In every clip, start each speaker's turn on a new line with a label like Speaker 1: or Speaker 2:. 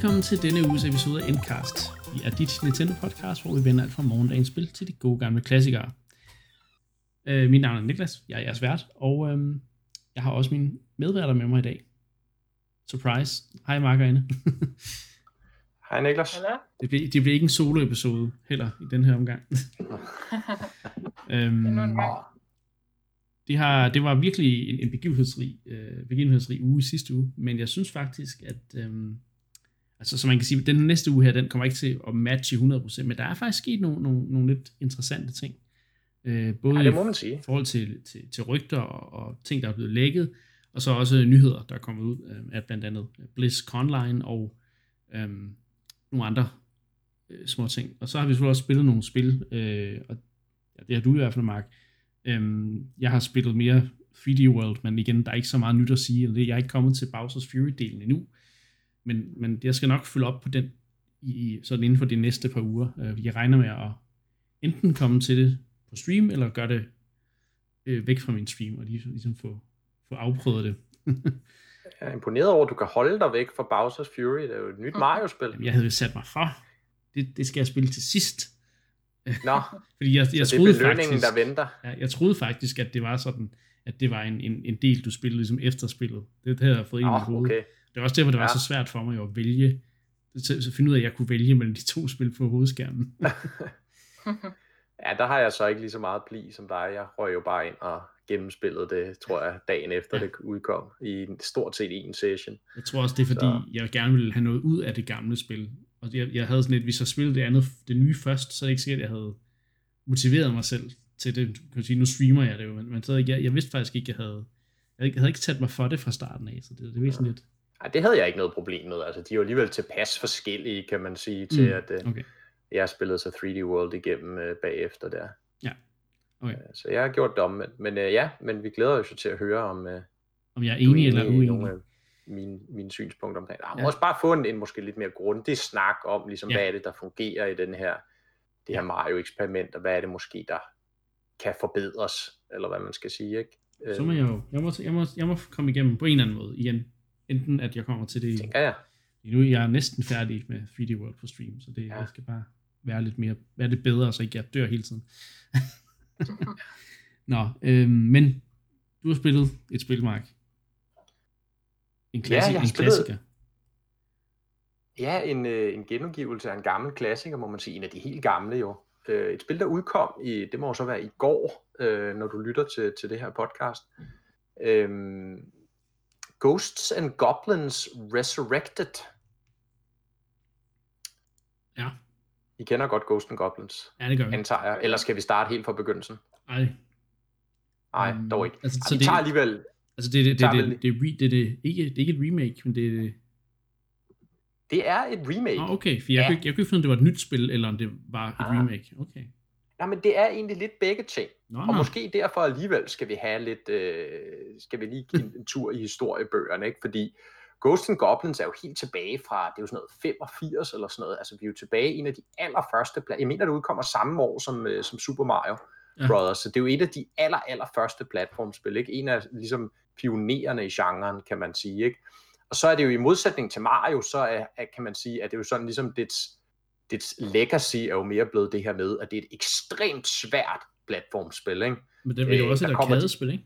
Speaker 1: Velkommen til denne uges episode af Endcast. Vi er dit Nintendo podcast, hvor vi vender alt fra morgendagens spil til de gode gamle klassikere. Øh, mit navn er Niklas, jeg er jeres vært, og øh, jeg har også mine medværter med mig i dag. Surprise. Hej Mark og Anne.
Speaker 2: Hej Niklas.
Speaker 3: Hallo?
Speaker 1: Det bliver, det bliver ikke en solo-episode heller i den her omgang. øhm,
Speaker 3: gang.
Speaker 1: det, har, det var virkelig en, en begivenhedsrig, øh, begivenhedsrig uge i sidste uge, men jeg synes faktisk, at øhm, altså, så man kan sige, at den næste uge her, den kommer ikke til at matche 100%, men der er faktisk sket nogle, nogle, nogle lidt interessante ting. Øh, både
Speaker 2: Ja,
Speaker 1: i
Speaker 2: det må man sige.
Speaker 1: forhold til, til, til rygter og, og ting, der er blevet lækket, og så også nyheder, der er kommet ud øh, af blandt andet Bliss Conline og øhm, nogle andre øh, små ting. Og så har vi selvfølgelig også spillet nogle spil, øh, og ja, det har du i hvert fald, Mark. Øhm, jeg har spillet mere 3D World, men igen, der er ikke så meget nyt at sige. Det- Jeg er ikke kommet til Bowser's Fury-delen endnu, men, men jeg skal nok følge op på den i, sådan inden for de næste par uger. Øh, jeg regner med at enten komme til det på stream, eller gøre det øh, væk fra min stream, og ligesom, ligesom få, få afprøvet det.
Speaker 2: Jeg er imponeret over, at du kan holde dig væk fra Bowser's Fury. Det er jo et nyt Mario-spil.
Speaker 1: Jamen, jeg havde jo sat mig for. Det, det skal jeg spille til sidst.
Speaker 2: Nå,
Speaker 1: Fordi jeg, jeg
Speaker 2: så det
Speaker 1: troede
Speaker 2: er belønningen,
Speaker 1: faktisk,
Speaker 2: der venter.
Speaker 1: Ja, jeg troede faktisk, at det var sådan, at det var en, en, en del, du spillede ligesom efter spillet. Det, det havde jeg fået ind i mit
Speaker 2: Nå,
Speaker 1: hoved.
Speaker 2: okay.
Speaker 1: Det var også derfor, det var
Speaker 2: Ja.
Speaker 1: så svært for mig jo at vælge, så, så finde ud af, at jeg kunne vælge mellem de to spil på hovedskærmen.
Speaker 2: Ja, der har jeg så ikke lige så meget pli som dig. Jeg røg jo bare ind og gennemspillede det, tror jeg, dagen efter
Speaker 1: Ja.
Speaker 2: det udkom. I en- stort set en session.
Speaker 1: Jeg tror også, det er fordi,
Speaker 2: Så-
Speaker 1: jeg gerne ville have noget ud af det gamle spil. Og jeg, jeg havde sådan lidt, hvis jeg spillede det andet, det nye først, så er det ikke sikkert, at jeg havde motiveret mig selv til det. Kan man sige, nu streamer jeg det jo, men, men så, jeg, jeg vidste faktisk ikke, jeg havde, jeg havde ikke- jeg havde ikke taget mig for det fra starten af, så det, det var sådan lidt,
Speaker 2: Ej, det havde jeg ikke noget problem med. Altså, de er jo alligevel tilpas forskellige, kan man sige, til
Speaker 1: Mm,
Speaker 2: at uh,
Speaker 1: okay.
Speaker 2: jeg spillede så 3D World igennem uh, bagefter der.
Speaker 1: Ja. Okay.
Speaker 2: Øh, Så jeg har gjort det omvendt. Men uh, ja, men vi glæder os jo til at høre om, uh,
Speaker 1: Om jeg er enig eller uenig.
Speaker 2: nogle af mine, mine synspunkter omkring det. Jeg
Speaker 1: Ja.
Speaker 2: må også bare få en, en måske lidt mere grundig snak om, ligesom,
Speaker 1: Ja.
Speaker 2: hvad er det, der fungerer i den her, det her Mario-eksperiment, og hvad er det måske, der kan forbedres, eller hvad man skal sige, ikke? Øh,
Speaker 1: Så må jeg jo, jeg må, jeg, må, jeg må komme igennem på en eller anden måde igen. Enten at jeg kommer til det,
Speaker 2: Tænker jeg.
Speaker 1: nu er jeg næsten færdig med 3D World på stream, så det,
Speaker 2: Ja.
Speaker 1: jeg skal bare være lidt mere, være lidt bedre, så ikke jeg dør hele tiden. Nå, øhm, men du har spillet et spil, Mark. En, klassi-
Speaker 2: har
Speaker 1: en
Speaker 2: spillet-
Speaker 1: klassiker.
Speaker 2: Ja, en, øh, en genudgivelse af en gammel klassiker, må man sige. En af de helt gamle jo. Øh, et spil, der udkom i, det må så være i går, øh, når du lytter til, til det her podcast. Øhm, Ghosts and Goblins Resurrected.
Speaker 1: Ja,
Speaker 2: I kender godt Ghosts and Goblins,
Speaker 1: ja det gør vi.
Speaker 2: antager jeg. Eller skal vi starte helt fra begyndelsen?
Speaker 1: Ej,
Speaker 2: Nej,
Speaker 1: Øhm,
Speaker 2: dog ikke.
Speaker 1: altså,
Speaker 2: Altså,
Speaker 1: så det-
Speaker 2: tager alligevel...
Speaker 1: altså det, det, det, det, det, det, det, det, det, ikke, det er ikke et remake, men det er...
Speaker 2: Det er et remake.
Speaker 1: Oh, okay, for jeg,
Speaker 2: Ja.
Speaker 1: kunne, jeg kunne ikke finde, om det var et nyt spil, eller om det var et
Speaker 2: Ah.
Speaker 1: remake. Okay.
Speaker 2: Nej, men det er egentlig lidt begge ting.
Speaker 1: Nå,
Speaker 2: Og
Speaker 1: nå.
Speaker 2: måske derfor alligevel skal vi have lidt, øh, skal vi lige give en, tur i historiebøgerne, ikke? Fordi Ghosts and Goblins er jo helt tilbage fra, det er jo sådan noget 85 eller sådan noget, altså vi er jo tilbage i en af de allerførste, pla- jeg mener det udkommer samme år som, øh, som Super Mario
Speaker 1: Ja.
Speaker 2: Brothers, så det er jo et af de aller, allerførste platformspil, ikke? En af ligesom pionererne i genren, kan man sige, ikke? Og så er det jo i modsætning til Mario, så er, er, kan man sige, at det er jo sådan ligesom dets, dets legacy er jo mere blevet det her med, at det er et ekstremt svært platformspil, ikke?
Speaker 1: Men det er jo
Speaker 2: øh,
Speaker 1: også et arkadespil, ikke?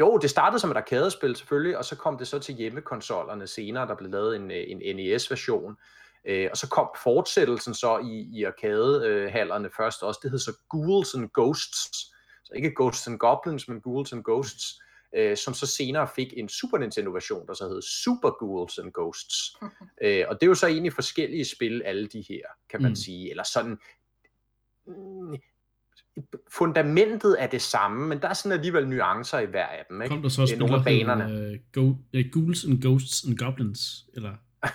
Speaker 2: Jo, det startede som et arkadespil selvfølgelig, og så kom det så til hjemmekonsollerne senere, der blev lavet en, øh, en NES-version. Øh, og så kom fortsættelsen så i, i arkadehallerne først også. Det hed så Ghouls and Ghosts. Så ikke Ghosts and Goblins, men Ghouls and Ghosts. Øh, som så senere fik en Super Nintendo-version, der så hed Super Ghouls and Ghosts. øh, og det er jo så egentlig forskellige spil, alle de her, kan man
Speaker 1: Mm.
Speaker 2: sige. Eller sådan... Mm, fundamentet er det samme, men der er sådan alligevel nuancer i hver af dem. Ikke?
Speaker 1: Kom der så også
Speaker 2: nogle af banerne.
Speaker 1: hedder, øh, Go, uh, Ghouls and Ghosts and Goblins, eller...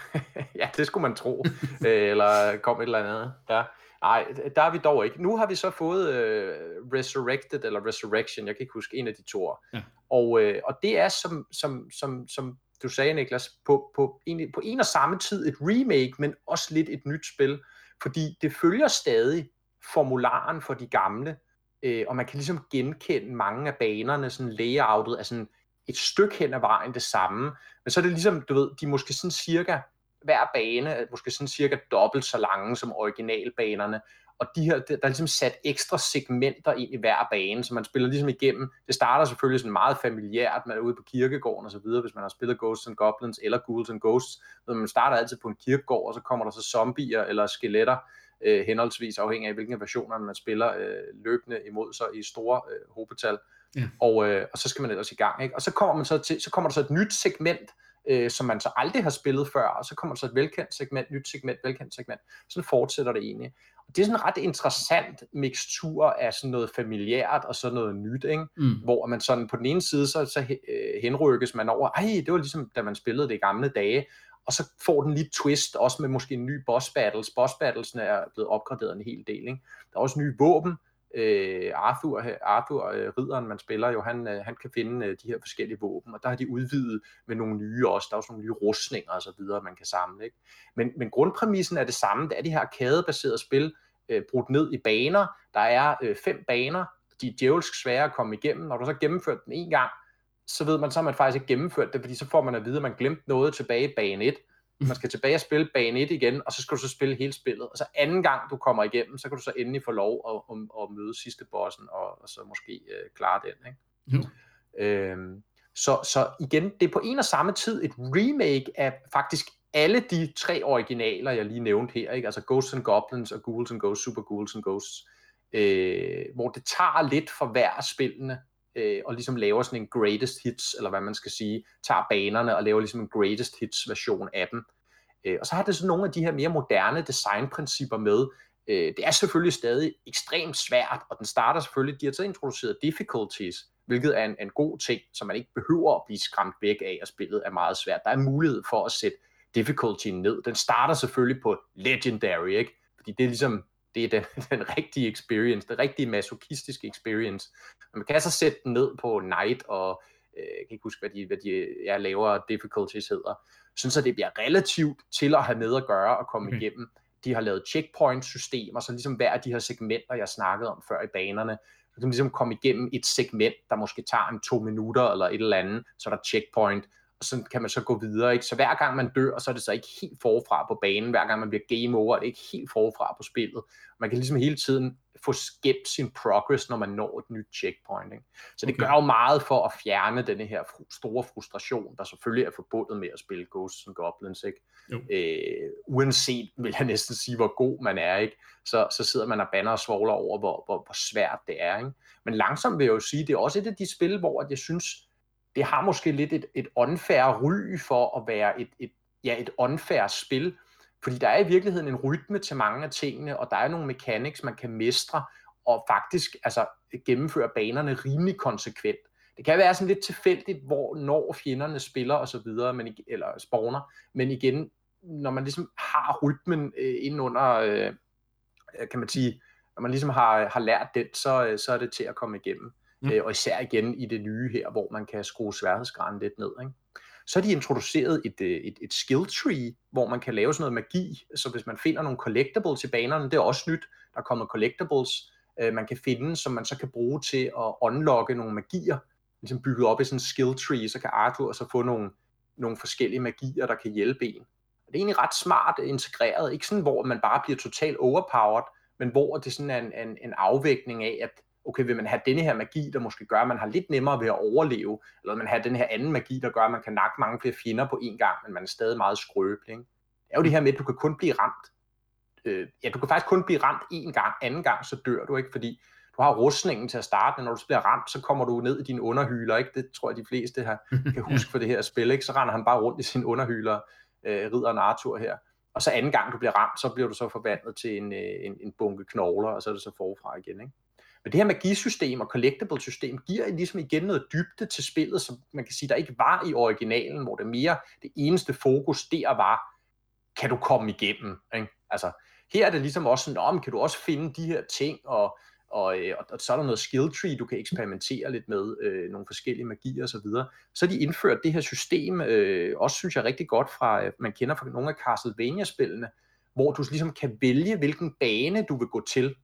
Speaker 2: ja, det skulle man tro. Øh, eller kom et eller andet. Ja. Nej, der er vi dog ikke. Nu har vi så fået uh, Resurrected, eller Resurrection, jeg kan ikke huske, en af de to.
Speaker 1: Ja.
Speaker 2: Og, uh, og det er, som, som, som, som du sagde, Niklas, på, på, en, på en og samme tid et remake, men også lidt et nyt spil. Fordi det følger stadig formularen for de gamle, øh, og man kan ligesom genkende mange af banerne, sådan layoutet er sådan et stykke hen ad vejen det samme, men så er det ligesom, du ved, de måske sådan cirka hver bane er måske sådan cirka dobbelt så lange som originalbanerne, og de her, der er ligesom sat ekstra segmenter ind i hver bane, så man spiller ligesom igennem. Det starter selvfølgelig sådan meget familiært, man er ude på kirkegården og så videre, hvis man har spillet Ghosts and Goblins eller Ghouls and Ghosts. Så man starter altid på en kirkegård, og så kommer der så zombier eller skeletter, øh, henholdsvis afhængig af hvilke versioner man spiller øh, løbende imod sig i store øh, hobetal. Ja. Og, øh, og så skal man ellers i gang. Ikke? Og så kommer, man så, til, så kommer der så et nyt segment, øh, som man så aldrig har spillet før, og så kommer der så et velkendt segment, nyt segment, velkendt segment. Sådan fortsætter det egentlig. Og det er sådan en ret interessant mixtur af sådan noget familiært og sådan noget nyt, ikke? Mm. hvor man sådan på den ene side, så, så øh, henrykkes man over, ej, det var ligesom da man spillede det i gamle dage, og så får den lige twist, også med måske en ny boss battles. Boss battlesene er blevet opgraderet en hel del. Ikke? Der er også nye våben, øh, Arthur, Arthur øh, ridderen, man spiller jo, han, øh, han kan finde øh, de her forskellige våben, og der har de udvidet med nogle nye også, der er også nogle nye rustninger og så videre, man kan samle. Ikke? Men, men grundpræmissen er det samme, det er de her kædebaserede spil, øh, brudt ned i baner, der er øh, fem baner, de er djævelsk svære at komme igennem, når du så gennemført den en gang, så ved man så, at man faktisk ikke gennemført det, fordi så får man at vide, at man glemte noget tilbage i bane 1, man skal tilbage og spille bane 1 igen, og så skal du så spille hele spillet. Og så anden gang, du kommer igennem, så kan du så endelig få lov at, at, at møde sidste bossen, og, og så måske øh, klare den. Ikke? Jo. Øhm, så, så igen, det er på en og samme tid et remake af faktisk alle de tre originaler, jeg lige nævnte her, ikke? altså Ghosts and Goblins og Ghouls and Ghosts, Super Ghouls and Ghosts, øh, hvor det tager lidt for hver af spillene, øh, og ligesom laver sådan en greatest hits, eller hvad man skal sige, tager banerne og laver ligesom en greatest hits version af dem. Øh, og så har det sådan nogle af de her mere moderne designprincipper med. Øh, det er selvfølgelig stadig ekstremt svært, og den starter selvfølgelig, de har så introduceret difficulties, hvilket er en, en god ting, så man ikke behøver at blive skræmt væk af, at spillet er meget svært. Der er mulighed for at sætte difficulty ned. Den starter selvfølgelig på legendary, ikke? Fordi det er ligesom det er den, den rigtige experience, den rigtige masochistiske experience. Man kan så sætte den ned på night og øh, jeg kan ikke huske, hvad de, hvad de ja, lavere difficulties hedder, sådan så det bliver relativt til at have med at gøre og komme okay. igennem. De har lavet checkpoint-systemer, så ligesom hver af de her segmenter, jeg snakkede om før i banerne, så kan ligesom komme igennem et segment, der måske tager en to minutter eller et eller andet, så er der checkpoint, og så kan man så gå videre. Ikke? Så hver gang man dør, så er det så ikke helt forfra på banen. Hver gang man bliver game over, er det ikke helt forfra på spillet. Man kan ligesom hele tiden få skæbt sin progress, når man når et nyt checkpoint. Ikke? Så det okay. gør jo meget for at fjerne denne her store frustration, der selvfølgelig er forbundet med at spille Ghosts and Goblins. Ikke? Øh, uanset, vil jeg næsten sige, hvor god man er, ikke? Så, så sidder man og banner og svogler over, hvor, hvor, hvor svært det er. Ikke? Men langsomt vil jeg jo sige, det er også et af de spil, hvor jeg synes, det har måske lidt et, et unfair ry for at være et, et, ja, et unfair spil, fordi der er i virkeligheden en rytme til mange af tingene, og der er nogle mechanics, man kan mestre, og faktisk altså, gennemføre banerne rimelig konsekvent. Det kan være sådan lidt tilfældigt, hvor når fjenderne spiller og så videre, men, eller spawner, men igen, når man ligesom har rytmen øh, inden under, øh, kan man sige, når man ligesom har, har lært den, så, øh, så er det til at komme igennem. Mm. Øh, og især igen i det nye her, hvor man kan skrue sværhedsgraden lidt ned. Ikke? Så har de introduceret et, øh, et, et skill tree, hvor man kan lave sådan noget magi. Så hvis man finder nogle collectibles i banerne, det er også nyt, der er kommet collectibles, øh, man kan finde, som man så kan bruge til at unlocke nogle magier, ligesom bygget op i sådan en skill tree, så kan Arthur så få nogle, nogle forskellige magier, der kan hjælpe en. Og det er egentlig ret smart integreret, ikke sådan, hvor man bare bliver totalt overpowered, men hvor det sådan er en, en, en afvægning af, at okay, vil man have denne her magi, der måske gør, at man har lidt nemmere ved at overleve, eller vil man have den her anden magi, der gør, at man kan nakke mange flere fjender på én gang, men man er stadig meget skrøbelig. Ikke? Det er jo det her med, at du kan kun blive ramt. Øh, ja, du kan faktisk kun blive ramt én gang, anden gang, så dør du ikke, fordi du har rustningen til at starte, men når du bliver ramt, så kommer du ned i dine underhyler, ikke? Det tror jeg, de fleste her kan huske for det her spil, ikke? Så render han bare rundt i sine underhyler, øh, ridderen Arthur her. Og så anden gang, du bliver ramt, så bliver du så forvandlet til en, øh, en, en bunke knogler, og så er det så forfra igen, ikke? Men det her magisystem og collectible system giver ligesom igen noget dybde til spillet, som man kan sige, der ikke var i originalen, hvor det mere det eneste fokus der var, kan du komme igennem? Ikke? Altså, her er det ligesom også sådan, om kan du også finde de her ting, og, og, øh, og, og så er der noget skill tree, du kan eksperimentere lidt med, øh, nogle forskellige magier osv. Så, videre. så de indført det her system, øh, også synes jeg rigtig godt fra, øh, man kender fra nogle af Castlevania-spillene, hvor du ligesom kan vælge, hvilken bane du vil gå til.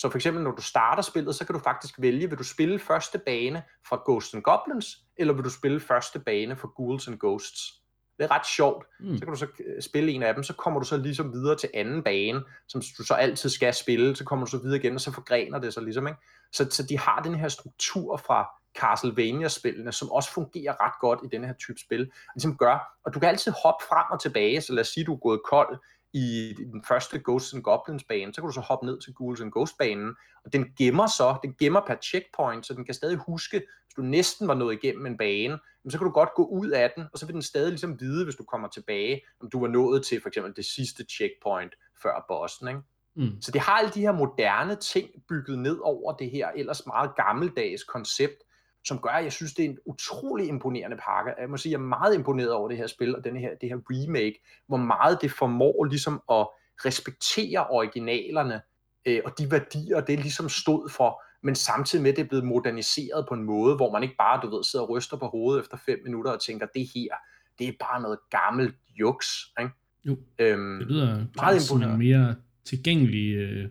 Speaker 2: Så for eksempel, når du starter spillet, så kan du faktisk vælge, vil du spille første bane fra Ghosts and Goblins, eller vil du spille første bane fra Ghouls and Ghosts. Det er ret sjovt. Mm. Så kan du så øh, spille en af dem, så kommer du så ligesom videre til anden bane, som du så altid skal spille, så kommer du så videre igen, og så forgrener det sig ligesom, ikke? Så, så de har den her struktur fra Castlevania-spillene, som også fungerer ret godt i den her type spil, og ligesom gør, og du kan altid hoppe frem og tilbage, så lad os sige, du er gået kold i den første Ghosts and Goblins bane, så kan du så hoppe ned til Ghouls and Ghost banen, og den gemmer så, den gemmer per checkpoint, så den kan stadig huske, hvis du næsten var nået igennem en bane, så kan du godt gå ud af den, og så vil den stadig ligesom vide, hvis du kommer tilbage, om du var nået til for eksempel det sidste checkpoint før bossen, ikke? Mm. Så det har alle de her moderne ting bygget ned over det her ellers meget gammeldags koncept, som gør, at jeg synes, det er en utrolig imponerende pakke. Jeg må sige, jeg er meget imponeret over det her spil, og denne her, det her remake, hvor meget det formår ligesom at respektere originalerne, øh, og de værdier, det ligesom stod for, men samtidig med, at det er blevet moderniseret på en måde, hvor man ikke bare, du ved, sidder og ryster på hovedet efter fem minutter og tænker, det her, det er bare noget gammelt juks, ikke?
Speaker 1: Jo, øhm, det lyder meget imponerende. mere tilgængelig, øh,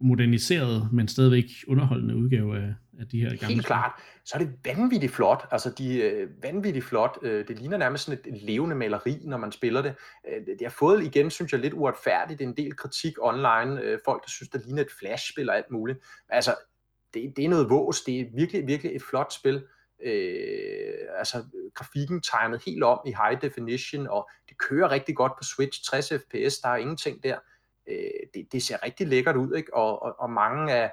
Speaker 1: moderniseret, men stadigvæk underholdende udgave af, af de her gamle
Speaker 2: Helt klart. Så er det vanvittigt flot. Altså, de øh, vanvittigt flot. Øh, det ligner nærmest sådan et, levende maleri, når man spiller det. Øh, det har fået igen, synes jeg, lidt uretfærdigt. Det er en del kritik online. Folk, der synes, det ligner et flashspil og alt muligt. Altså, det, det er noget vås. Det er virkelig, virkelig et flot spil. Øh, altså, grafikken tegnet helt om i high definition, og det kører rigtig godt på Switch. 60 fps, der er ingenting der. Øh, det, det ser rigtig lækkert ud, ikke? Og, og, og mange af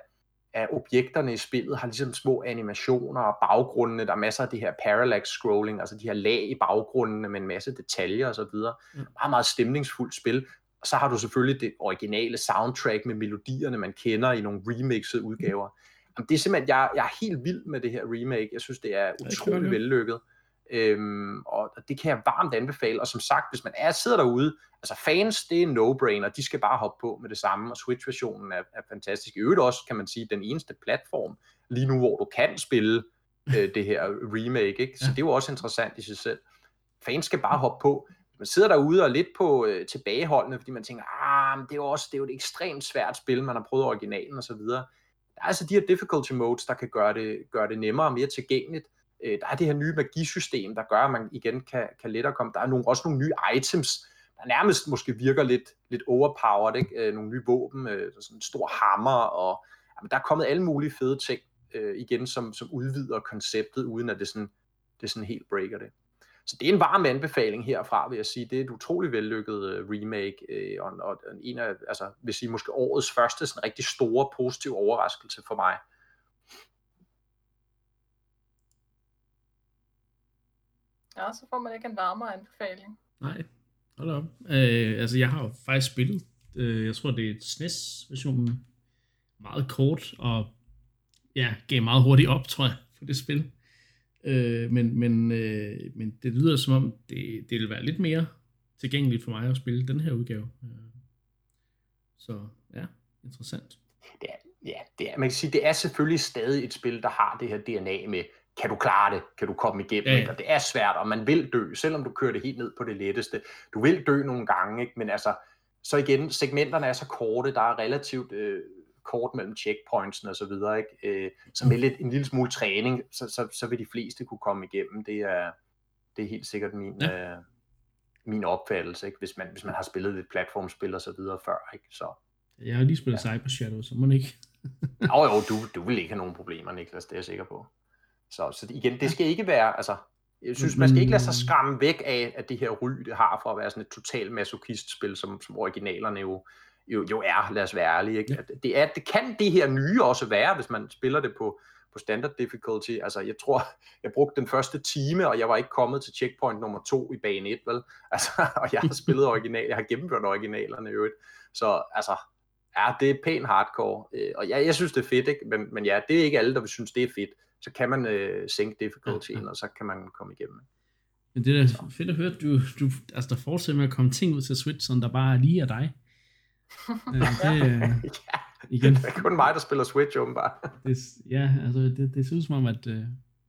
Speaker 2: af objekterne i spillet har ligesom små animationer og baggrundene, der er masser af det her parallax scrolling, altså de her lag i baggrundene med en masse detaljer og så videre. Mm. Meget, meget stemningsfuldt spil. Og så har du selvfølgelig det originale soundtrack med melodierne, man kender i nogle remixede udgaver. Jamen, det er simpelthen, jeg, jeg er helt vild med det her remake. Jeg synes, det er utrolig vellykket. Øhm, og det kan jeg varmt anbefale, og som sagt, hvis man er sidder derude, altså fans, det er en no-brainer, de skal bare hoppe på med det samme, og Switch-versionen er, er fantastisk. I øvrigt også, kan man sige, den eneste platform lige nu, hvor du kan spille øh, det her remake, ikke? så det er jo også interessant i sig selv. Fans skal bare hoppe på. Man sidder derude og er lidt på øh, tilbageholdende, fordi man tænker, ah, men det er jo også det er jo et ekstremt svært spil, man har prøvet originalen og så videre. Der er altså de her difficulty modes, der kan gøre det, gøre det nemmere og mere tilgængeligt, Øh, der er det her nye magisystem, der gør, at man igen kan, kan lettere komme. Der er nogle, også nogle nye items, der nærmest måske virker lidt, lidt overpowered. Ikke? Øh, nogle nye våben, øh, sådan en stor hammer, og jamen, der er kommet alle mulige fede ting øh, igen, som, som udvider konceptet, uden at det sådan, det sådan helt breaker det. Så det er en varm anbefaling herfra, vil jeg sige. Det er et utrolig vellykket øh, remake, uh, og, og en af, altså, vil sige, måske årets første sådan rigtig store positive overraskelse for mig.
Speaker 3: Ja, så får man ikke en varmere anbefaling.
Speaker 1: Nej, hold op. Øh, altså, jeg har jo faktisk spillet, øh, jeg tror, det er SNES-versionen, meget kort, og ja, gav meget hurtigt op, tror jeg, for det spil. Øh, men, men, øh, men det lyder som om, det, det vil være lidt mere tilgængeligt for mig at spille den her udgave. Øh, så ja, interessant.
Speaker 2: Det er, ja, det er, man kan sige, det er selvfølgelig stadig et spil, der har det her DNA med, kan du klare det? Kan du komme igennem? Ja. Og det er svært, og man vil dø, selvom du kører det helt ned på det letteste. Du vil dø nogle gange, ikke? men altså, så igen, segmenterne er så korte, der er relativt øh, kort mellem checkpoints og så videre, ikke? Øh, så med lidt, en lille smule træning, så, så, så vil de fleste kunne komme igennem. Det er, det er helt sikkert min, ja. øh, min opfattelse, ikke? Hvis, man, hvis man har spillet lidt platformspil og så videre før. Ikke? Så,
Speaker 1: jeg har lige spillet ja. Cyber Shadow, så må ikke.
Speaker 2: jo, jo, du, du vil ikke have nogen problemer, Niklas, det er jeg sikker på. Så, så igen, det skal ikke være, altså, jeg synes, man skal ikke lade sig skræmme væk af, at det her ry, det har for at være sådan et totalt masochist-spil, som, som originalerne jo, jo, jo er, lad os være ærlige. Ikke? Det, er, det kan det her nye også være, hvis man spiller det på, på standard difficulty. Altså, jeg tror, jeg brugte den første time, og jeg var ikke kommet til checkpoint nummer to i bane 1, vel? Altså, og jeg har spillet original, jeg har gennemført originalerne i øvrigt. Så altså, ja, det er pænt hardcore. Øh, og ja, jeg synes, det er fedt, ikke? Men, men ja, det er ikke alle, der vil synes, det er fedt så kan man øh, sænke difficultyen, ja, ja. og så kan man komme igennem.
Speaker 1: Men det er da fedt at høre, at du, du, altså, der fortsætter med at komme ting ud til Switch, som der bare lige er dig.
Speaker 2: øh, det, øh, ja, igen. det er kun mig, der spiller Switch, åbenbart.
Speaker 1: det, ja, altså det, det ser ud som om, at, øh,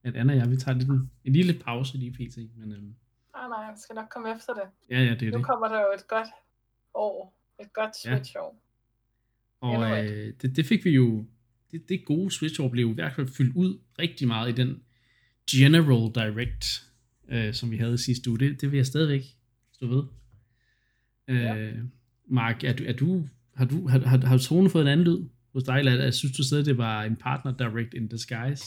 Speaker 1: at Anna og jeg, vi tager lidt en, en lille pause lige pt. Men, øh,
Speaker 3: nej, nej, jeg skal nok komme efter det.
Speaker 1: Ja, ja, det er
Speaker 3: nu
Speaker 1: det.
Speaker 3: Nu kommer der jo et godt år, et godt Switch-år.
Speaker 1: Ja. Og øh, det, det fik vi jo det, det gode Switch-år blev i hvert fald fyldt ud rigtig meget i den General Direct, øh, som vi havde sidste uge. Det, det vil jeg stadigvæk stå ved. Øh,
Speaker 3: Ja.
Speaker 1: Mark, er du, er du, har du, har, har, har Tone fået en anden lyd hos dig, eller jeg synes du stadig, det var en partner direct in disguise?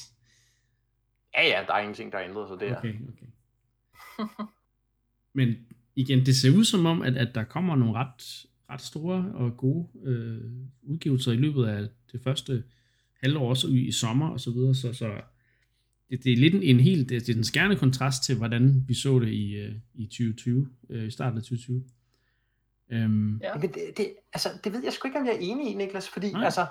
Speaker 2: Ja, ja, der er ingenting, der er ændret sig der.
Speaker 1: Okay, okay. Men igen, det ser ud som om, at, at der kommer nogle ret, ret store og gode øh, udgivelser i løbet af det første halvår, også i, i sommer og så videre, så, så det, det er lidt en, en helt, det, det er den skærende kontrast til, hvordan vi så det i, øh, i 2020, øh, i starten af 2020. Øhm,
Speaker 3: Ja.
Speaker 2: Men det, det, altså, det ved jeg sgu ikke, om jeg er enig i, Niklas, fordi
Speaker 1: Nej.
Speaker 2: altså,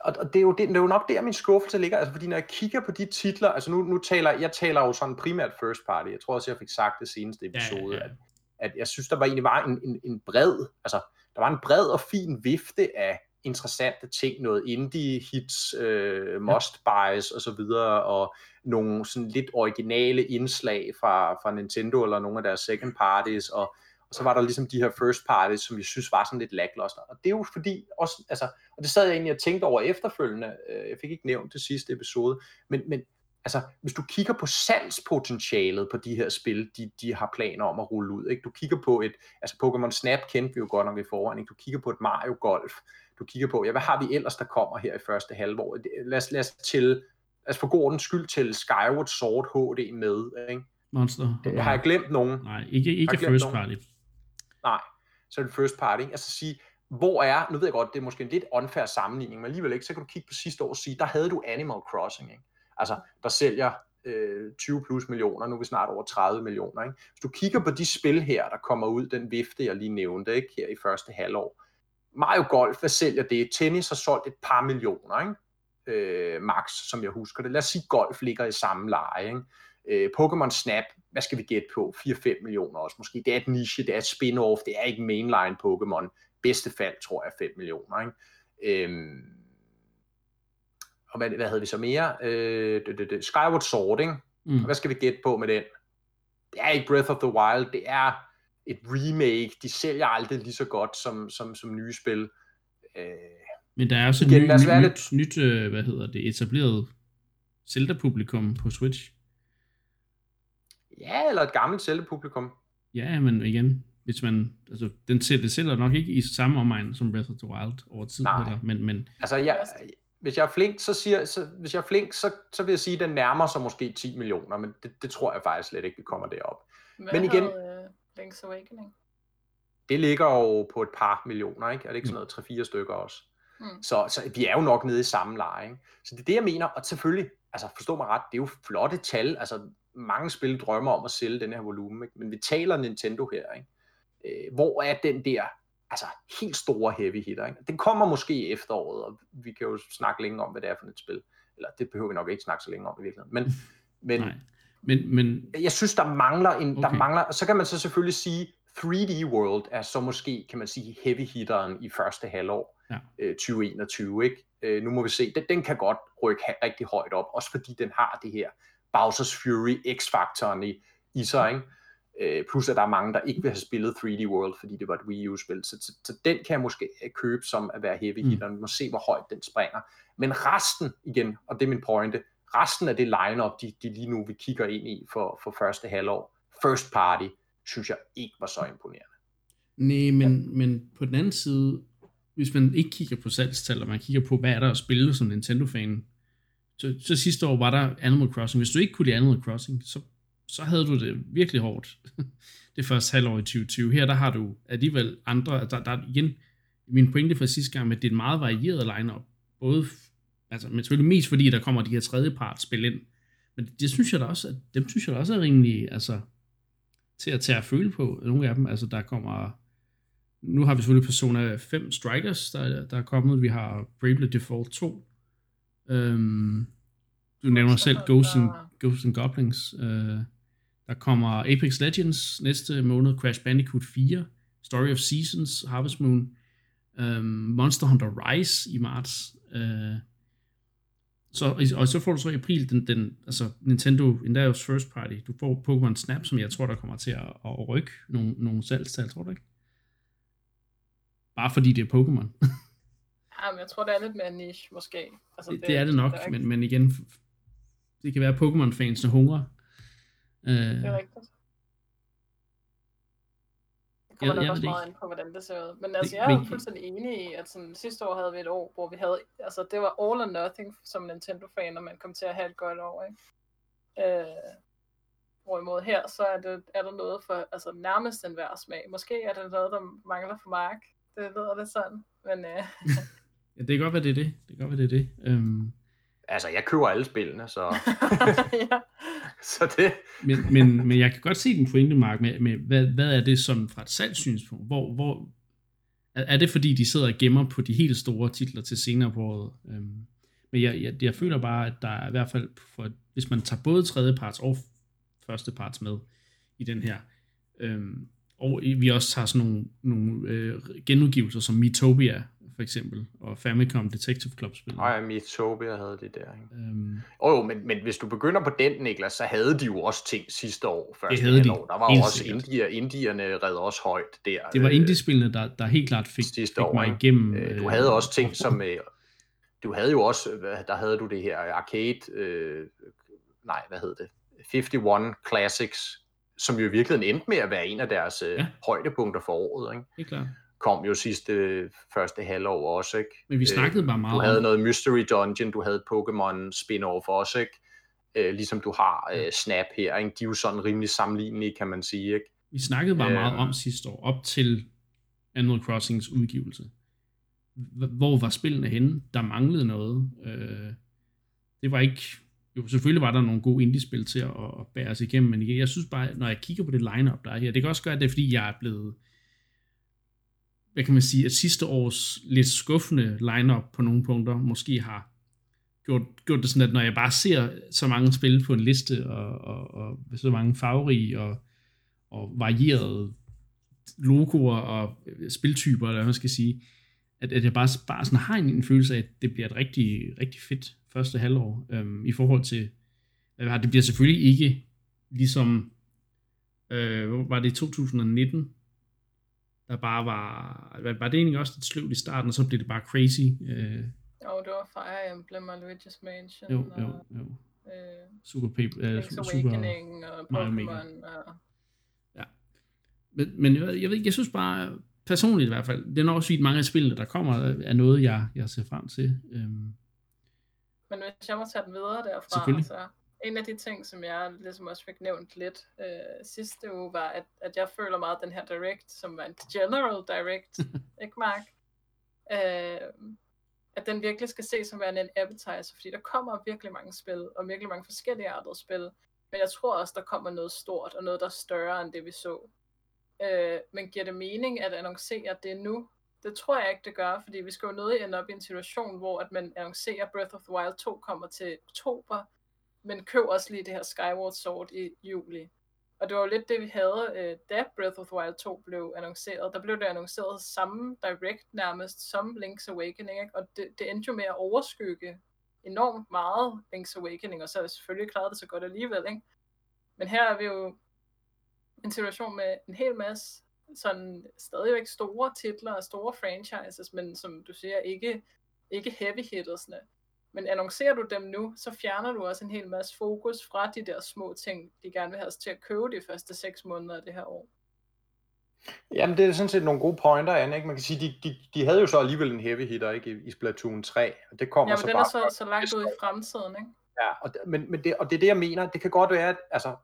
Speaker 2: og, og det, er jo, det, det er jo nok der, min skuffelse ligger, altså, fordi når jeg kigger på de titler, altså nu, nu taler, jeg taler jo sådan primært first party, jeg tror også, jeg fik sagt det seneste episode,
Speaker 1: Ja, ja, ja.
Speaker 2: At, at jeg synes, der var egentlig var en, en, en bred, altså, der var en bred og fin vifte af interessante ting, noget indie hits, øh, must buys og så videre, og nogle sådan lidt originale indslag fra, fra Nintendo eller nogle af deres second parties, og, og så var der ligesom de her first parties, som jeg synes var sådan lidt lackluster. Og det er jo fordi, også, altså, og det sad jeg egentlig og tænkte over efterfølgende, øh, jeg fik ikke nævnt det sidste episode, men, men altså, hvis du kigger på salgspotentialet på de her spil, de, de har planer om at rulle ud, ikke? du kigger på et, altså Pokémon Snap kendte vi jo godt nok i forvejen, ikke? du kigger på et Mario Golf, du kigger på, ja, hvad har vi ellers, der kommer her i første halvår? Lad os, lad os til, lad os for god ordens skyld til Skyward Sword HD med, ikke?
Speaker 1: Monster.
Speaker 2: Det, har jeg glemt nogen?
Speaker 1: Nej, ikke, ikke
Speaker 2: jeg
Speaker 1: first
Speaker 2: nogen?
Speaker 1: party.
Speaker 2: Nej, så er det first party. Altså sige, hvor er, nu ved jeg godt, det er måske en lidt unfair sammenligning, men alligevel ikke, så kan du kigge på sidste år og sige, der havde du Animal Crossing, ikke? Altså, der sælger øh, 20 plus millioner, nu er vi snart over 30 millioner, ikke? Hvis du kigger på de spil her, der kommer ud, den vifte, jeg lige nævnte, ikke? Her i første halvår. Mario Golf, hvad sælger det? Tennis har solgt et par millioner, ikke? Øh, max, som jeg husker det. Lad os sige, golf ligger i samme leje, ikke? Øh, Pokémon Snap, hvad skal vi gætte på? 4-5 millioner også måske. Det er et niche, det er et spin-off, det er ikke mainline Pokémon. Bedste fald, tror jeg, 5 millioner. Ikke? Øhm, og hvad, hvad havde vi så mere? Øh, det, det, det. Skyward Sword, ikke?
Speaker 1: Mm.
Speaker 2: Hvad skal vi gætte på med den? Det er ikke Breath of the Wild, det er et remake. De sælger aldrig lige så godt som, som, som nye spil. Øh,
Speaker 1: Men der er også et
Speaker 2: Igen,
Speaker 1: nyt,
Speaker 2: os være
Speaker 1: nyt, nyt, øh, hvad hedder det, etableret Zelda-publikum på Switch.
Speaker 2: ja, eller et gammelt Zelda-publikum.
Speaker 1: Ja, men igen, hvis man, altså, den sælger, sælger nok ikke i samme omegn som Breath of the Wild over tid,
Speaker 2: Nej.
Speaker 1: heller, men, men
Speaker 2: Altså, jeg, hvis jeg er flink, så siger, så, hvis jeg er flink, så, så vil jeg sige, at den nærmer sig måske 10 millioner, men det, det tror jeg faktisk slet ikke, vi kommer derop.
Speaker 3: Hvad
Speaker 2: Men igen-
Speaker 3: havde, uh, Link's Awakening?
Speaker 2: Det ligger jo på et par millioner, ikke? Er det ikke sådan noget 3-4 stykker også?
Speaker 3: Mm.
Speaker 2: Så, så vi er jo nok nede i samme leje, ikke? Så det er det, jeg mener, og selvfølgelig, altså forstå mig ret, det er jo flotte tal, altså mange spil drømmer om at sælge den her volumen, ikke? men vi taler Nintendo her, ikke? Øh, hvor er den der, altså helt store heavy hitter, ikke? Den kommer måske i efteråret, og vi kan jo snakke længe om, hvad det er for et spil, eller det behøver vi nok ikke snakke så længe om i virkeligheden, men, men
Speaker 1: nej. Men, men
Speaker 2: jeg synes, der mangler en, der
Speaker 1: Okay.
Speaker 2: mangler, og så kan man så selvfølgelig sige, 3D World er så måske, kan man sige, heavy hitteren i første halvår
Speaker 1: Ja.
Speaker 2: øh, 2021, ikke? Øh, nu må vi se, den, den kan godt rykke rigtig højt op, også fordi den har det her Bowser's Fury X-faktoren i, i sig, ikke? Øh, plus at der er mange, der ikke vil have spillet 3D World, fordi det var et Wii U-spil. Så, så, så den kan jeg måske øh, købe som at være heavy
Speaker 1: Mm.
Speaker 2: hitteren. Vi må se, hvor højt den springer. Men resten, igen, og det er min pointe, resten af det line-up, de, de lige nu vi kigger ind i for, for første halvår, first party, synes jeg ikke var så imponerende.
Speaker 1: Nej, men, men på den anden side, hvis man ikke kigger på salgstal, og man kigger på, hvad er der at spille som Nintendo-fan, så, så sidste år var der Animal Crossing. Hvis du ikke kunne lide Animal Crossing, så, så havde du det virkelig hårdt det første halvår i 2020. Her der har du alligevel andre, der, der er igen, min pointe fra sidste gang, at det er en meget varieret lineup. Både, altså, men selvfølgelig mest fordi, der kommer de her tredjepart spil ind. Men det synes jeg da også, at, dem synes jeg da også er rimelig, altså, til at tage at føle på, nogle af dem. Altså, der kommer, nu har vi selvfølgelig Persona 5 Strikers, der, der er kommet. Vi har Bravely Default 2. Øhm, du nævner selv Ghosts and, Ghosts and Goblins. Øh, der kommer Apex Legends næste måned, Crash Bandicoot 4, Story of Seasons, Harvest Moon, øhm, Monster Hunter Rise i marts. Øh, så, og så får du så i april den, den altså Nintendo, endda First Party, du får Pokémon Snap, som jeg tror, der kommer til at, at rykke nogle, nogle salgstal, tror du ikke? Bare fordi det er Pokémon.
Speaker 3: Ja, men jeg tror, det er lidt mere niche, måske. Altså,
Speaker 1: det, det er det nok,
Speaker 3: er
Speaker 1: men, men igen, det kan være, at Pokémon-fansene hungrer. Øh,
Speaker 3: Det er rigtigt. Kommer
Speaker 1: Jeg-
Speaker 3: nok
Speaker 1: jeg
Speaker 3: også meget ind på, hvordan det ser ud. Men altså, jeg er
Speaker 1: men-
Speaker 3: fuldstændig enig i, at sådan, sidste år havde vi et år, hvor vi havde, altså det var all or nothing som Nintendo-fan, og man kom til at have et godt år, ikke? Øh, hvorimod her, så er, det, er der noget for, altså nærmest en hver smag. Måske er det noget, der mangler for Mark. Det lyder det sådan, men øh,
Speaker 1: Ja, det kan godt være, det er det. Det kan godt være, det er det. Øhm,
Speaker 2: Altså, jeg køber alle spillene, så,
Speaker 3: ja.
Speaker 2: så det...
Speaker 1: men, men, men jeg kan godt se den pointe, Mark, med, med hvad, hvad er det sådan fra et salgssynspunkt? Hvor, hvor, er, det fordi, de sidder og gemmer på de helt store titler til senere på året? Øhm, men jeg, jeg, jeg føler bare, at der er i hvert fald, for, hvis man tager både tredjeparts og førsteparts med i den her, øhm, og vi også har sådan nogle, nogle øh, genudgivelser som Metopia for eksempel, og Famicom Detective Club spil.
Speaker 2: Nej, Metopia havde det der, ikke?
Speaker 1: Øhm,
Speaker 2: Oh, jo, men, men hvis du begynder på den, Niklas, så havde de jo også ting sidste år. Første
Speaker 1: havde de.
Speaker 2: halvår. Der var
Speaker 1: Helt
Speaker 2: også indier, indierne red også højt der.
Speaker 1: det var
Speaker 2: øh,
Speaker 1: indiespillene, der, der helt klart fik,
Speaker 2: sidste
Speaker 1: fik
Speaker 2: år,
Speaker 1: mig igennem.
Speaker 2: Øh, Du
Speaker 1: øh,
Speaker 2: havde også ting som... Øh, du havde jo også, der havde du det her arcade, øh, nej, hvad hed det? 51 Classics, som jo i virkeligheden endte med at være en af deres øh,
Speaker 1: Ja.
Speaker 2: højdepunkter for året. Ikke?
Speaker 1: Helt klart.
Speaker 2: Kom jo sidste øh, første halvår også, ikke?
Speaker 1: Men vi snakkede bare
Speaker 2: Du
Speaker 1: meget
Speaker 2: havde
Speaker 1: om,
Speaker 2: noget Mystery Dungeon, du havde Pokémon spin-off også, ikke? Øh, ligesom du har øh, Snap her, ikke? De er jo sådan rimelig sammenlignelige, kan man sige, ikke?
Speaker 1: vi snakkede bare meget
Speaker 2: Øhm.
Speaker 1: om sidste år, op til Animal Crossings udgivelse. Hvor var spillene henne? Der manglede noget. Øh, det var ikke... Jo, selvfølgelig var der nogle gode indie-spil til at, at bære os igennem, men jeg synes bare, når jeg kigger på det lineup der er her, det kan også gøre, at det er, fordi jeg er blevet hvad kan man sige, at sidste års lidt skuffende lineup på nogle punkter måske har gjort, gjort det sådan, at når jeg bare ser så mange spil på en liste, og, og, og så mange farverige og, og varierede logoer og spiltyper, eller hvad man skal sige, at, at jeg bare, bare sådan har en, en følelse af, at det bliver et rigtig, rigtig fedt første halvår, øhm, i forhold til, hvad det? Bliver selvfølgelig ikke ligesom, øh, var det i 2019, der bare var, var det egentlig også lidt sløvt i starten, og så blev det bare crazy. Øh,
Speaker 3: Jo, det var Fire Emblem og Luigi's Mansion
Speaker 1: jo,
Speaker 3: og
Speaker 1: jo, jo.
Speaker 3: øh,
Speaker 1: Super Paper, øh, super,
Speaker 3: Awakening og. Pokémon og
Speaker 1: Men, men jeg, jeg, ved jeg synes bare, personligt i hvert fald, det er nok fordi mange af spillene, der kommer, er noget, jeg, jeg ser frem til. Øhm,
Speaker 3: Men hvis jeg må tage den videre derfra, så en af de ting, som jeg ligesom også fik nævnt lidt øh, sidste uge, var, at, at jeg føler meget den her Direct, som var en General Direct, ikke Mark? Øh, at den virkelig skal ses som værende en appetizer, fordi der kommer virkelig mange spil, og virkelig mange forskellige artede spil, men jeg tror også, der kommer noget stort, og noget, der er større end det, vi så. Øh, men giver det mening at annoncere det nu? Det tror jeg ikke, det gør, fordi vi skal jo nødig ende op i en situation, hvor at man annoncerer Breath of the Wild 2 kommer til oktober, men køb også lige det her Skyward Sword i juli. Og det var jo lidt det, vi havde, øh, da Breath of the Wild 2 blev annonceret. Der blev det annonceret samme direct nærmest som Link's Awakening, ikke? og det, det endte jo med at overskygge enormt meget Link's Awakening, og så har selvfølgelig klaret det så godt alligevel. Ikke? Men her er vi jo en situation med en hel masse sådan stadigvæk store titler og store franchises, men som du siger, ikke, ikke heavy hittersne. Men annoncerer du dem nu, så fjerner du også en hel masse fokus fra de der små ting, de gerne vil have os til at købe de første seks måneder af det her år.
Speaker 2: Jamen, det er sådan set nogle gode pointer, Anne. Ikke? Man kan sige, de, de, de havde jo så alligevel en heavy hitter ikke? I, i Splatoon 3, og det kommer
Speaker 3: Ja,
Speaker 2: så
Speaker 3: den
Speaker 2: bare...
Speaker 3: er så, så langt ud i fremtiden, ikke?
Speaker 2: Ja, og, men, men det, og det er det, jeg mener. Det kan godt være, at altså,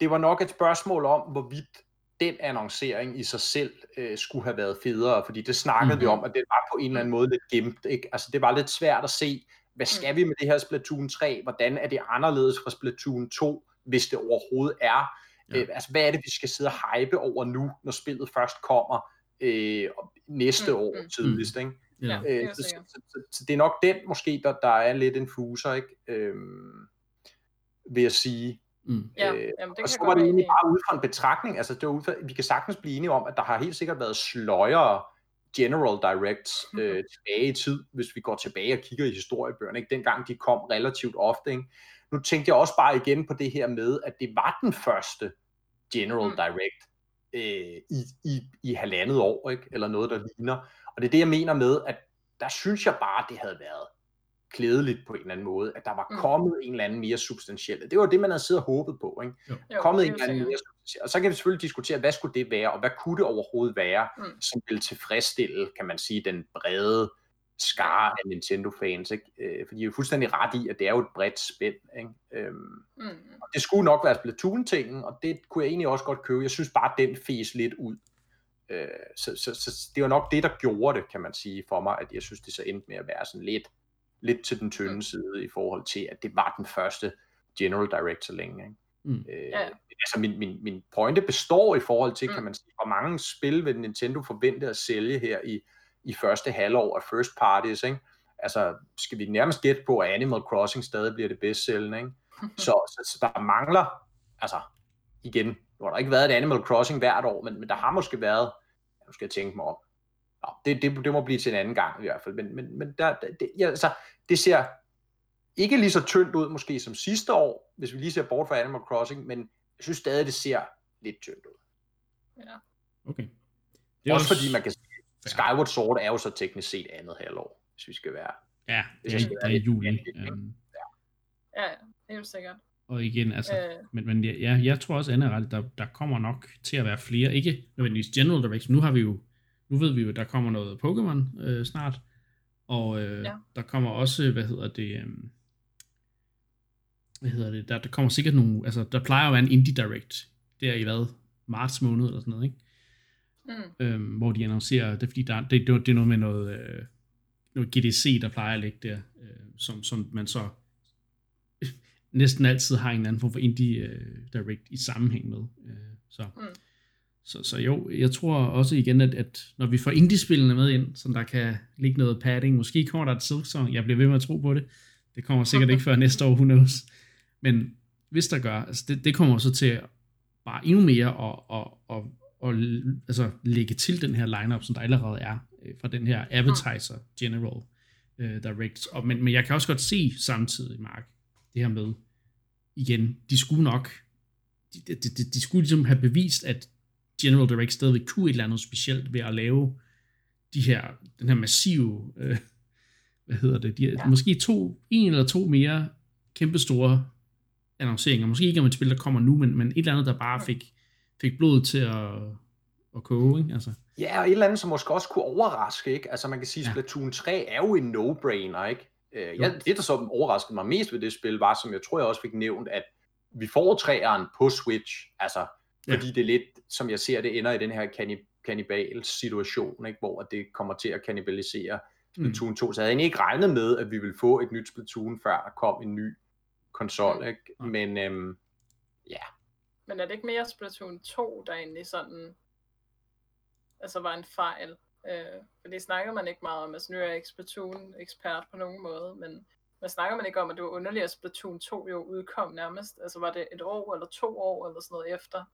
Speaker 2: det var nok et spørgsmål om, hvorvidt den annoncering i sig selv øh, skulle have været federe, fordi det snakkede mm. vi
Speaker 1: Mhm.
Speaker 2: om, at det var på en eller anden måde lidt gemt. Ikke? Altså, det var lidt svært at se, hvad skal vi med det her Splatoon 3? Hvordan er det anderledes fra Splatoon 2, hvis det overhovedet er?
Speaker 1: Ja.
Speaker 2: Øh, altså, hvad er det, vi skal sidde og hype over nu, når spillet først kommer øh, næste
Speaker 3: Mm,
Speaker 2: år
Speaker 3: mm.
Speaker 2: tidligst, ikke?
Speaker 1: ja.
Speaker 2: Øh, så, så, så, så, det er nok den måske, der, der er lidt en fuser, ikke? Øhm, vil jeg sige.
Speaker 1: Mm.
Speaker 3: Ja,
Speaker 2: Øh,
Speaker 3: jamen, det
Speaker 2: og
Speaker 3: kan
Speaker 2: så
Speaker 3: jeg
Speaker 2: var det egentlig bare ud fra en betragtning, altså det var ud fra, vi kan sagtens blive enige om, at der har helt sikkert været sløjere General Directs øh, tilbage i tid, hvis vi går tilbage og kigger i historiebøgerne, ikke? dengang de kom relativt ofte. Ikke? Nu tænkte jeg også bare igen på det her med, at det var den første General
Speaker 3: Mm.
Speaker 2: Direct øh, i, i, i halvandet år, ikke? eller noget, der ligner. Og det er det, jeg mener med, at der synes jeg bare, det havde været klædeligt på en eller anden måde, at der var
Speaker 3: Mm.
Speaker 2: kommet en eller anden mere substantiel. Det var det, man havde siddet og håbet på. Ikke?
Speaker 3: Jo,
Speaker 2: kommet
Speaker 3: det
Speaker 2: en
Speaker 3: er
Speaker 2: eller anden mere Og så kan vi selvfølgelig diskutere, hvad skulle det være, og hvad kunne det overhovedet være,
Speaker 3: Mm.
Speaker 2: som ville tilfredsstille, kan man sige, den brede skare af Nintendo-fans. Ikke? Øh, fordi jeg er fuldstændig ret i, at det er jo et bredt spænd. Ikke? Øhm,
Speaker 3: Mm.
Speaker 2: og det skulle nok være Splatoon-tingen, og det kunne jeg egentlig også godt købe. Jeg synes bare, at den fes lidt ud. Øh, så, så, så det var nok det, der gjorde det, kan man sige, for mig, at jeg synes, det så endte med at være sådan lidt, lidt til den tynde
Speaker 3: Mm.
Speaker 2: side i forhold til, at det var den første General Direct så længe. Ikke?
Speaker 1: Mm.
Speaker 2: Øh,
Speaker 3: Ja.
Speaker 2: Altså min, min, min pointe består i forhold til,
Speaker 3: Mm.
Speaker 2: kan man sige, hvor mange spil vil Nintendo forvente at sælge her i, i første halvår af first parties, ikke? Altså, skal vi nærmest gætte på, at Animal Crossing stadig bliver det bedst sælgende, ikke? Så, så, så der mangler, altså, igen, nu har der ikke været et Animal Crossing hvert år, men, men der har måske været, nu skal jeg tænke mig om, Nå, det, det, det må blive til en anden gang i hvert fald, men, men, men der, der- det, ja, altså, det ser ikke lige så tyndt ud måske som sidste år, hvis vi lige ser bort fra Animal Crossing, men jeg synes stadig, det ser lidt tyndt ud.
Speaker 3: Ja.
Speaker 1: Okay.
Speaker 2: Det er også, også fordi man kan sige,
Speaker 1: Ja.
Speaker 2: Skyward Sword er jo så teknisk set andet halvår, hvis vi skal være.
Speaker 1: Ja,
Speaker 2: Hvis
Speaker 1: det
Speaker 2: jeg
Speaker 1: er,
Speaker 2: skal
Speaker 1: der
Speaker 2: være
Speaker 1: er juli. Um,
Speaker 3: Ja, ja, helt sikkert.
Speaker 1: og igen, altså,
Speaker 3: Øh,
Speaker 1: Men, men ja, jeg tror også, Anna er ret, der, der kommer nok til at være flere, ikke nødvendigvis General Direction, nu har vi jo, nu ved vi jo, at der kommer noget Pokémon øh, snart, og øh,
Speaker 3: Ja.
Speaker 1: der kommer også, hvad hedder det, øh, hvad hedder det, der, der kommer sikkert nogle, altså der plejer at være en Indie Direct, det er i hvad, marts måned eller sådan noget, ikke?
Speaker 3: mm,
Speaker 1: Øhm, hvor de annoncerer, det er fordi, der, det, det, det er noget med noget, øh, noget GDC, der plejer at ligge der, øh, som, som man så næsten altid har en eller anden form for indie øh, direct i sammenhæng med. Øh, så,
Speaker 3: Mm.
Speaker 1: Så, så jo, jeg tror også igen, at, at når vi får indie-spillene med ind, så der kan ligge noget padding, måske kommer der et Silk Song, jeg bliver ved med at tro på det, det kommer sikkert ikke før næste år, who knows. Men hvis der gør, altså det, det kommer så til bare endnu mere at, at, at, at, altså lægge til den her lineup, som der allerede er øh, fra den her Advertiser General øh, Direct. Og, men, men jeg kan også godt se samtidig, Mark, det her med, igen, de skulle nok, de, de, de, de skulle ligesom have bevist, at General Direct stadigvæk kunne et eller andet specielt ved at lave de her, den her massive, øh, hvad hedder det, de,
Speaker 3: Ja.
Speaker 1: ja. måske to, en eller to mere kæmpestore annonceringer. Måske ikke om et spil, der kommer nu, men, men et eller andet, der bare fik, fik blodet til at, at koge, ikke? Altså,
Speaker 2: Ja, og et eller andet, som måske også kunne overraske, ikke? Altså man kan sige,
Speaker 1: Ja.
Speaker 2: Splatoon 3 er jo en no-brainer, ikke? Øh,
Speaker 1: Jo.
Speaker 2: det, der så overraskede mig mest ved det spil, var, som jeg tror, jeg også fik nævnt, at vi får træeren på Switch, altså,
Speaker 1: Ja.
Speaker 2: fordi det er lidt, som jeg ser det, ender i den her kanni- kannibal situation, ikke? hvor det kommer til at kannibalisere Splatoon 2. Så jeg havde egentlig ikke regnet med, at vi ville få et nyt Splatoon, før der kom en ny konsol,
Speaker 3: Mm.
Speaker 2: ikke? Men øhm,
Speaker 3: men er det ikke mere Splatoon 2, der egentlig sådan, altså var en fejl? Øh, for det snakker man ikke meget om. Altså nu er jeg ikke Splatoon-ekspert på nogen måde, men man snakker man ikke om, at det var underligt, at Splatoon 2 jo udkom nærmest. Altså var det et år eller to år eller sådan noget efter?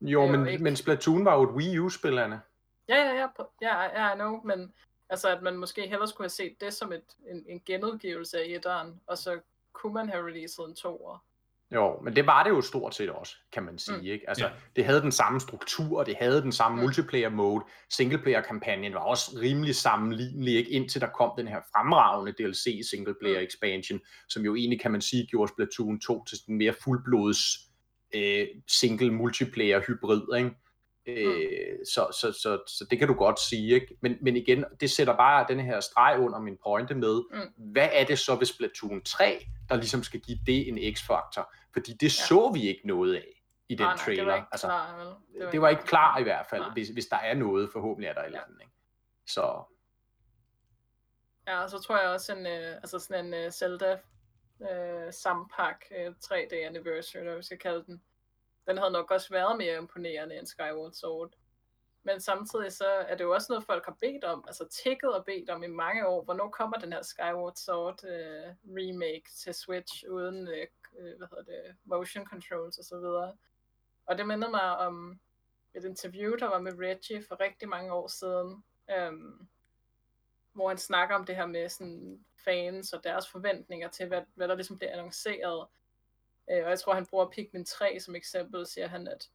Speaker 2: Jo, men,
Speaker 3: ikke-
Speaker 2: men Splatoon var jo et Wii U-spil, Anne.
Speaker 3: Ja, ja, ja, på- ja, ja, I know, men altså at man måske hellere skulle have set det som et, en, en genudgivelse af etteren, og så kunne man have releaset en toer.
Speaker 2: Jo, men det var det jo stort set også, kan man sige.
Speaker 3: Mm.
Speaker 2: Ikke? Altså,
Speaker 1: Ja.
Speaker 2: Det havde den samme struktur, det havde den samme
Speaker 3: Mm.
Speaker 2: multiplayer mode. Singleplayer-kampagnen var også rimelig sammenlignelig, ikke? indtil der kom den her fremragende DLC singleplayer
Speaker 3: Mm.
Speaker 2: expansion, som jo egentlig, kan man sige, gjorde Splatoon 2 til sådan en mere fuldblods øh, single multiplayer hybrid. Ikke? Øh, så, så, så, så det kan du godt sige. Ikke? Men, men igen, det sætter bare den her streg under min pointe med,
Speaker 3: Mm.
Speaker 2: hvad er det så ved Splatoon 3, der ligesom skal give det en x-faktor? Fordi det
Speaker 3: Ja.
Speaker 2: så vi ikke noget af i den
Speaker 3: Nej, nej,
Speaker 2: trailer.
Speaker 3: det var ikke
Speaker 2: altså,
Speaker 3: klar, vel?
Speaker 2: det, det var ikke klar i hvert fald,
Speaker 3: Nej.
Speaker 2: hvis, hvis der er noget, forhåbentlig er der et eller andet. Ikke? Så
Speaker 3: Ja, og så tror jeg også en, øh, altså sådan en øh, Zelda øh, sampak øh, 3D anniversary, eller hvad vi skal kalde den. Den havde nok også været mere imponerende end Skyward Sword. Men samtidig så er det jo også noget, folk har bedt om, altså tækket og bedt om i mange år. Hvornår kommer den her Skyward Sword øh, remake til Switch uden øh, øh hvad hedder det, motion controls og så videre. Og det minder mig om et interview, der var med Reggie for rigtig mange år siden, øhm, hvor han snakker om det her med sådan fans og deres forventninger til, hvad, hvad der ligesom bliver annonceret. Øh, og jeg tror, han bruger Pikmin 3 som eksempel, siger han, at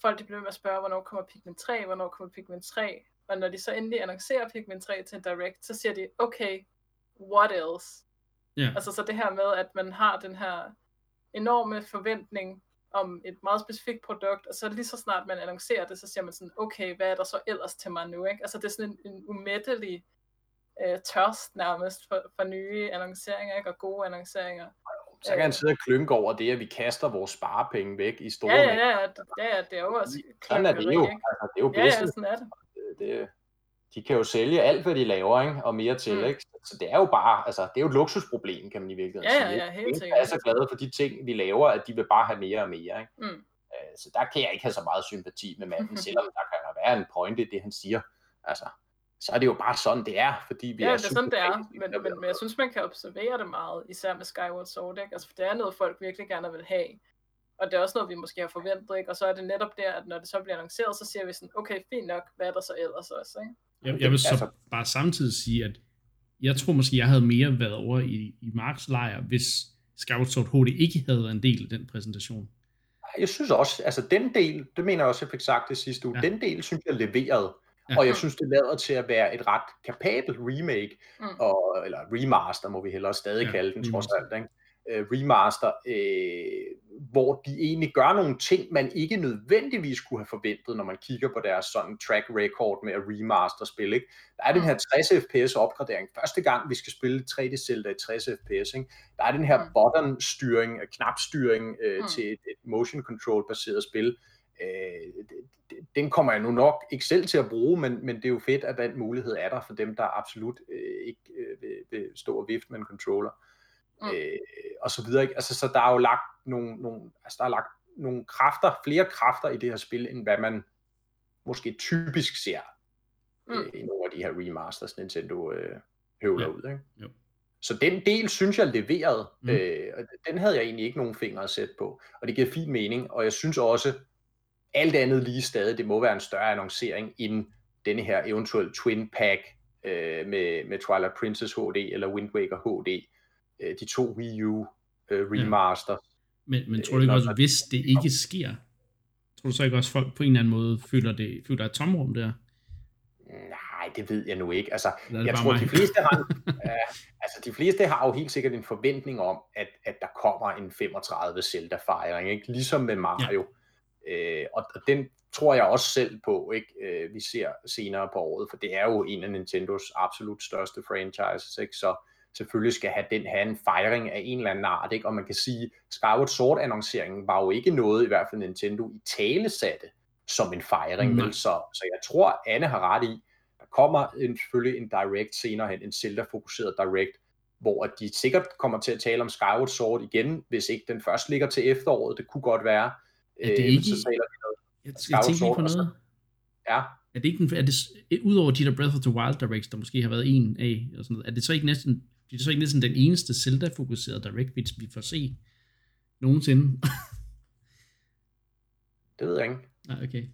Speaker 3: folk de bliver med at spørge, hvornår kommer Pikmin 3, hvornår kommer Pikmin 3, og når de så endelig annoncerer Pikmin 3 til en direct, så siger de, okay, what else?
Speaker 1: ja.
Speaker 3: Altså så det her med, at man har den her enorme forventning om et meget specifikt produkt, og så lige så snart man annoncerer det, så siger man sådan, okay, hvad er der så ellers til mig nu? Ikke? Altså det er sådan en, en umættelig øh, tørst nærmest for, for nye annonceringer, ikke? og gode annonceringer.
Speaker 2: Så kan han sidde og klynke over det, at vi kaster vores sparepenge væk i store
Speaker 3: Ja, ja, ja, ja, ja det er jo også
Speaker 2: Sådan er det jo. Altså, det er jo
Speaker 3: Ja, ja, sådan er det.
Speaker 2: det, de kan jo sælge alt, hvad de laver, ikke? og mere til.
Speaker 3: Mm.
Speaker 2: Ikke? Så det er jo bare, altså, det er jo et luksusproblem, kan man i virkeligheden
Speaker 3: Ja, ja,
Speaker 2: sige.
Speaker 3: ja,
Speaker 2: ikke?
Speaker 3: helt sikkert.
Speaker 2: er så glade for de ting, vi laver, at de vil bare have mere og mere. Ikke?
Speaker 3: Mm.
Speaker 2: Øh, Så der kan jeg ikke have så meget sympati med manden, selvom der kan være en pointe i det, han siger. Altså, så er det jo bare sådan, det er, fordi vi
Speaker 3: Ja,
Speaker 2: er
Speaker 3: det er sådan, det er. Men, men, men jeg synes, man kan observere det meget, især med Skyward Sword, ikke? Altså, for det er noget, folk virkelig gerne vil have. Og det er også noget, vi måske har forventet, ikke? Og så er det netop der, at når det så bliver annonceret, så siger vi sådan, okay, fint nok, hvad er der så ellers også, ikke?
Speaker 1: Jeg, jeg vil så
Speaker 2: Altså-
Speaker 1: bare samtidig sige, at jeg tror måske, jeg havde mere været over i, i Marks lejr, hvis Skyward Sword HD ikke havde været en del af den præsentation.
Speaker 2: Jeg synes også, altså den del, det mener jeg også, jeg fik sagt det sidste uge,
Speaker 1: Ja.
Speaker 2: ja. den del synes jeg leverede.
Speaker 1: Ja.
Speaker 2: Og jeg synes, det lader til at være et ret kapabelt remake,
Speaker 3: Mm.
Speaker 2: og, eller remaster, må vi hellere stadig
Speaker 1: Ja,
Speaker 2: kalde den, trods
Speaker 1: remaster.
Speaker 2: alt. Ikke? Uh, remaster, øh, hvor de egentlig gør nogle ting, man ikke nødvendigvis kunne have forventet, når man kigger på deres sådan track record med at remaster spil. Ikke? Der er den her 60 fps opgradering. Første gang, vi skal spille 3D Zelda i 60 fps. Ikke? Der er den her
Speaker 3: Mm.
Speaker 2: button styring, knapstyring øh,
Speaker 3: Mm.
Speaker 2: til et, et motion control baseret spil. Øh, det- den kommer jeg nu nok ikke selv til at bruge, men, men det er jo fedt, at den mulighed er der for dem, der absolut øh, ikke øh, vil, vil stå og vifte med en controller.
Speaker 3: Mm.
Speaker 2: Øh, og så videre. Ikke? Altså, så der er jo lagt nogle, nogle, altså, der er lagt nogle kræfter, flere kræfter i det her spil, end hvad man måske typisk ser
Speaker 3: Mm.
Speaker 2: øh, i nogle af de her remasters, Nintendo øh, høvler
Speaker 1: Ja.
Speaker 2: ud. Ikke?
Speaker 1: Jo.
Speaker 2: Så den del synes jeg leverede,
Speaker 1: Mm.
Speaker 2: mm. øh, og den havde jeg egentlig ikke nogen fingre at sætte på, og det giver fin mening, og jeg synes også, alt andet lige stadig, det må være en større annoncering end denne her eventuelle twin pack øh, med, med Twilight Princess HD eller Wind Waker HD, øh, de to Wii U øh, remaster.
Speaker 1: Men, men
Speaker 2: Øh,
Speaker 1: tror du ikke også, hvis det ikke sker, tror du så ikke også, folk på en eller anden måde føler, det, føler et tomrum der?
Speaker 2: Nej, det ved jeg nu ikke. Altså, jeg tror,
Speaker 1: mig?
Speaker 2: de fleste har, ja, altså, de fleste har jo helt sikkert en forventning om, at, at der kommer en 35 Zelda-fejring, ikke? ligesom med Mario. Ja. Øh, og, den tror jeg også selv på, ikke? Øh, vi ser senere på året, for det er jo en af Nintendos absolut største franchises, ikke? så selvfølgelig skal have den have en fejring af en eller anden art, ikke? og man kan sige, Skyward Sword-annonceringen var jo ikke noget, i hvert fald Nintendo i tale satte som en fejring,
Speaker 1: Nej.
Speaker 2: vel? Så, så jeg tror, Anne har ret i, der kommer en, selvfølgelig en direct senere hen, en Zelda-fokuseret direct, hvor de sikkert kommer til at tale om Skyward Sword igen, hvis ikke den først ligger til efteråret, det kunne godt være.
Speaker 1: Er det
Speaker 2: Øh,
Speaker 1: ikke-
Speaker 2: Så taler vi noget.
Speaker 1: Jeg, jeg tænker lige på
Speaker 2: og så-
Speaker 1: noget.
Speaker 2: Ja,
Speaker 1: Er det ikke den, er det, udover de der Breath of the Wild directs, der måske har været en af, og sådan noget, er det så ikke næsten, det er så ikke næsten den eneste Zelda-fokuserede direct, vi, vi får se nogensinde?
Speaker 2: det ved jeg ikke.
Speaker 1: Nej, okay.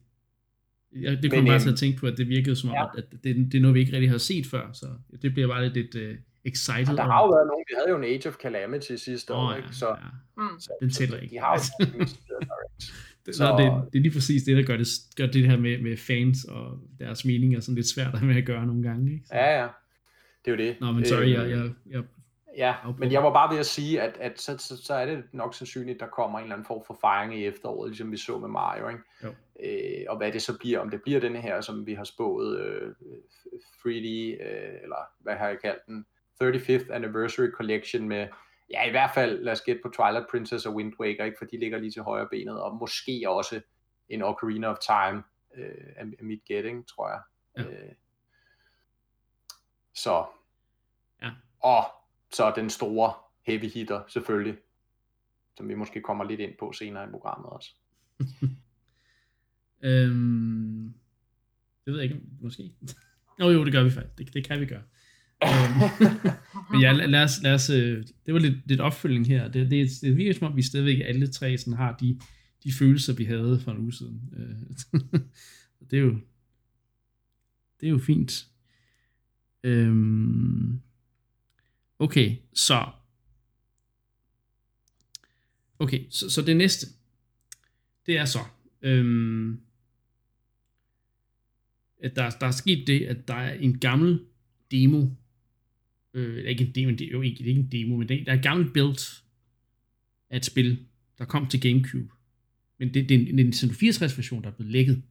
Speaker 1: Ja, det kom bare
Speaker 2: øhm,
Speaker 1: til at tænke på, at det virkede som om,
Speaker 2: ja.
Speaker 1: at, at det, det er noget, vi ikke rigtig har set før, så det bliver bare lidt, lidt uh, excited.
Speaker 2: Der
Speaker 1: over.
Speaker 2: har jo været nogen, vi havde jo en Age of Calamity sidste
Speaker 1: Åh,
Speaker 2: år,
Speaker 1: ja,
Speaker 2: ikke? Så,
Speaker 1: ja.
Speaker 3: Mm.
Speaker 2: så,
Speaker 1: Den
Speaker 2: så
Speaker 1: tæller ikke.
Speaker 2: De har jo.
Speaker 1: Det,
Speaker 2: Så-
Speaker 1: så... det, det er lige præcis det, der gør det, gør det her med, med fans og deres meninger sådan lidt svært med at gøre nogle gange. Ikke? Så-
Speaker 2: Ja, ja. Det er jo det.
Speaker 1: Nå, men sorry,
Speaker 2: Øh,
Speaker 1: jeg, jeg, jeg,
Speaker 2: Ja, men jeg var bare ved at sige, at, at så, så, så er det nok sandsynligt, at der kommer en eller anden form for fejring i efteråret, ligesom vi så med Mario. Ikke?
Speaker 1: Jo.
Speaker 2: Øh, og hvad det så bliver, om det bliver denne her, som vi har spået øh, 3D, øh, eller hvad har jeg kaldt den, 35th Anniversary Collection med, ja i hvert fald, lad os gætte på Twilight Princess og Wind Waker, ikke? for de ligger lige til højre benet, og måske også en Ocarina of Time, øh, er, er mit gætting, tror jeg.
Speaker 1: Ja.
Speaker 2: Øh, så,
Speaker 1: Ja.
Speaker 2: og så den store heavy hitter selvfølgelig, som vi måske kommer lidt ind på senere i programmet også.
Speaker 1: øhm, det ved jeg ikke, måske. Nå jo, det gør vi faktisk. Det, det kan vi gøre men ja, lad, os, lad os, øh, det var lidt, lidt opfølging her. Det, det, det virker som om, vi stadigvæk alle tre sådan har de, de følelser, vi havde for en uge siden. Øh, det er jo det er jo fint. Øhm, okay, så okay, så, så det næste det er så øhm, at der, der er sket det, at der er en gammel demo øh, ikke en demo, det er jo ikke, det er ikke en demo, men det, der er et gammelt build af et spil, der kom til Gamecube Men det, det er en Nintendo 64 version, der er blevet lækket.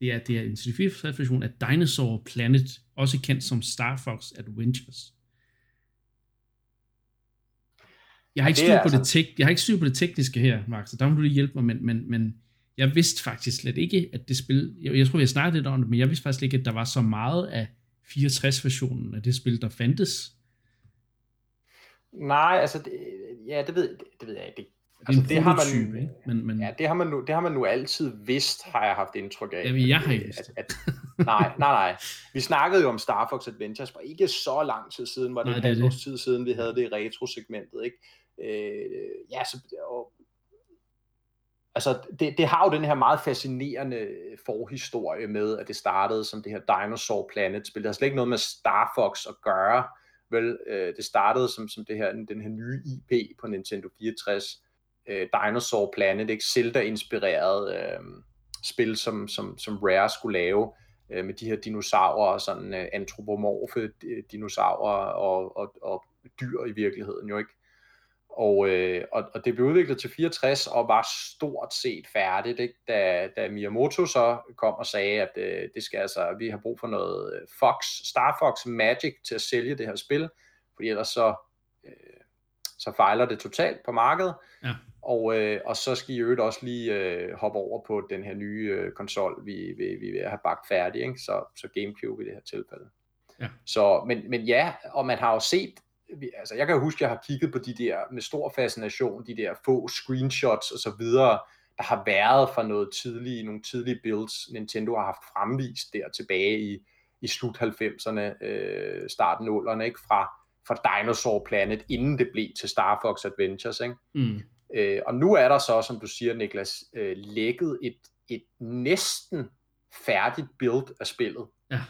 Speaker 1: Det er, det er en Nintendo 64 version af Dinosaur Planet, også kendt som Star Fox Adventures. Jeg har, ikke styr på altså... det tek- jeg har ikke styr på det tekniske her, Mark, så der må du lige hjælpe mig, men, men, men jeg vidste faktisk slet ikke, at det spil, jeg, jeg tror, vi har snakket lidt om det, men jeg vidste faktisk ikke, at der var så meget af 64-versionen af det spil, der fandtes.
Speaker 2: Nej, altså, det, ja, det ved, det, det ved jeg ikke. Det,
Speaker 1: altså, det, har man, ikke? Men, men...
Speaker 2: Ja, det har, man nu, det har man nu altid vidst, har jeg haft indtryk af.
Speaker 1: Jamen, jeg har ikke
Speaker 2: at, at, nej, nej, nej. Vi snakkede jo om Star Fox Adventures for ikke så lang tid siden, var det nej, det et års tid siden, vi havde det i retro-segmentet, ikke? Øh, ja, så, og, altså, det, det har jo den her meget fascinerende forhistorie med, at det startede som det her Dinosaur Planet-spil. Det har slet ikke noget med Star Fox at gøre, vel? Øh, det startede som, som det her, den her nye IP på Nintendo 64, øh, Dinosaur Planet, ikke? Zelda-inspireret øh, spil, som, som, som Rare skulle lave øh, med de her dinosaurer, sådan øh, antropomorfe øh, dinosaurer og, og, og dyr i virkeligheden jo ikke. Og, øh, og, og det blev udviklet til 64 og var stort set færdigt, ikke? Da, da Miyamoto så kom og sagde, at øh, det skal altså, vi har brug for noget øh, Fox, Star Fox Magic til at sælge det her spil, fordi ellers så, øh, så fejler det totalt på markedet. Ja. Og, øh, og så skal I øvrigt også lige øh, hoppe over på den her nye øh, konsol, vi, vi, vi vil have bagt færdig, ikke? Så, så Gamecube i det her tilfælde. Ja. Så, men, men ja, og man har jo set altså jeg kan jo huske, at jeg har kigget på de der med stor fascination, de der få screenshots og så videre, der har været fra noget tidlige, nogle tidlige builds, Nintendo har haft fremvist der tilbage i, i slut 90'erne, øh, starten 0'erne, ikke? Fra, fra Dinosaur Planet, inden det blev til Star Fox Adventures. Ikke? Mm. Øh, og nu er der så, som du siger, Niklas, øh, lækket et, et næsten færdigt build af spillet. Ja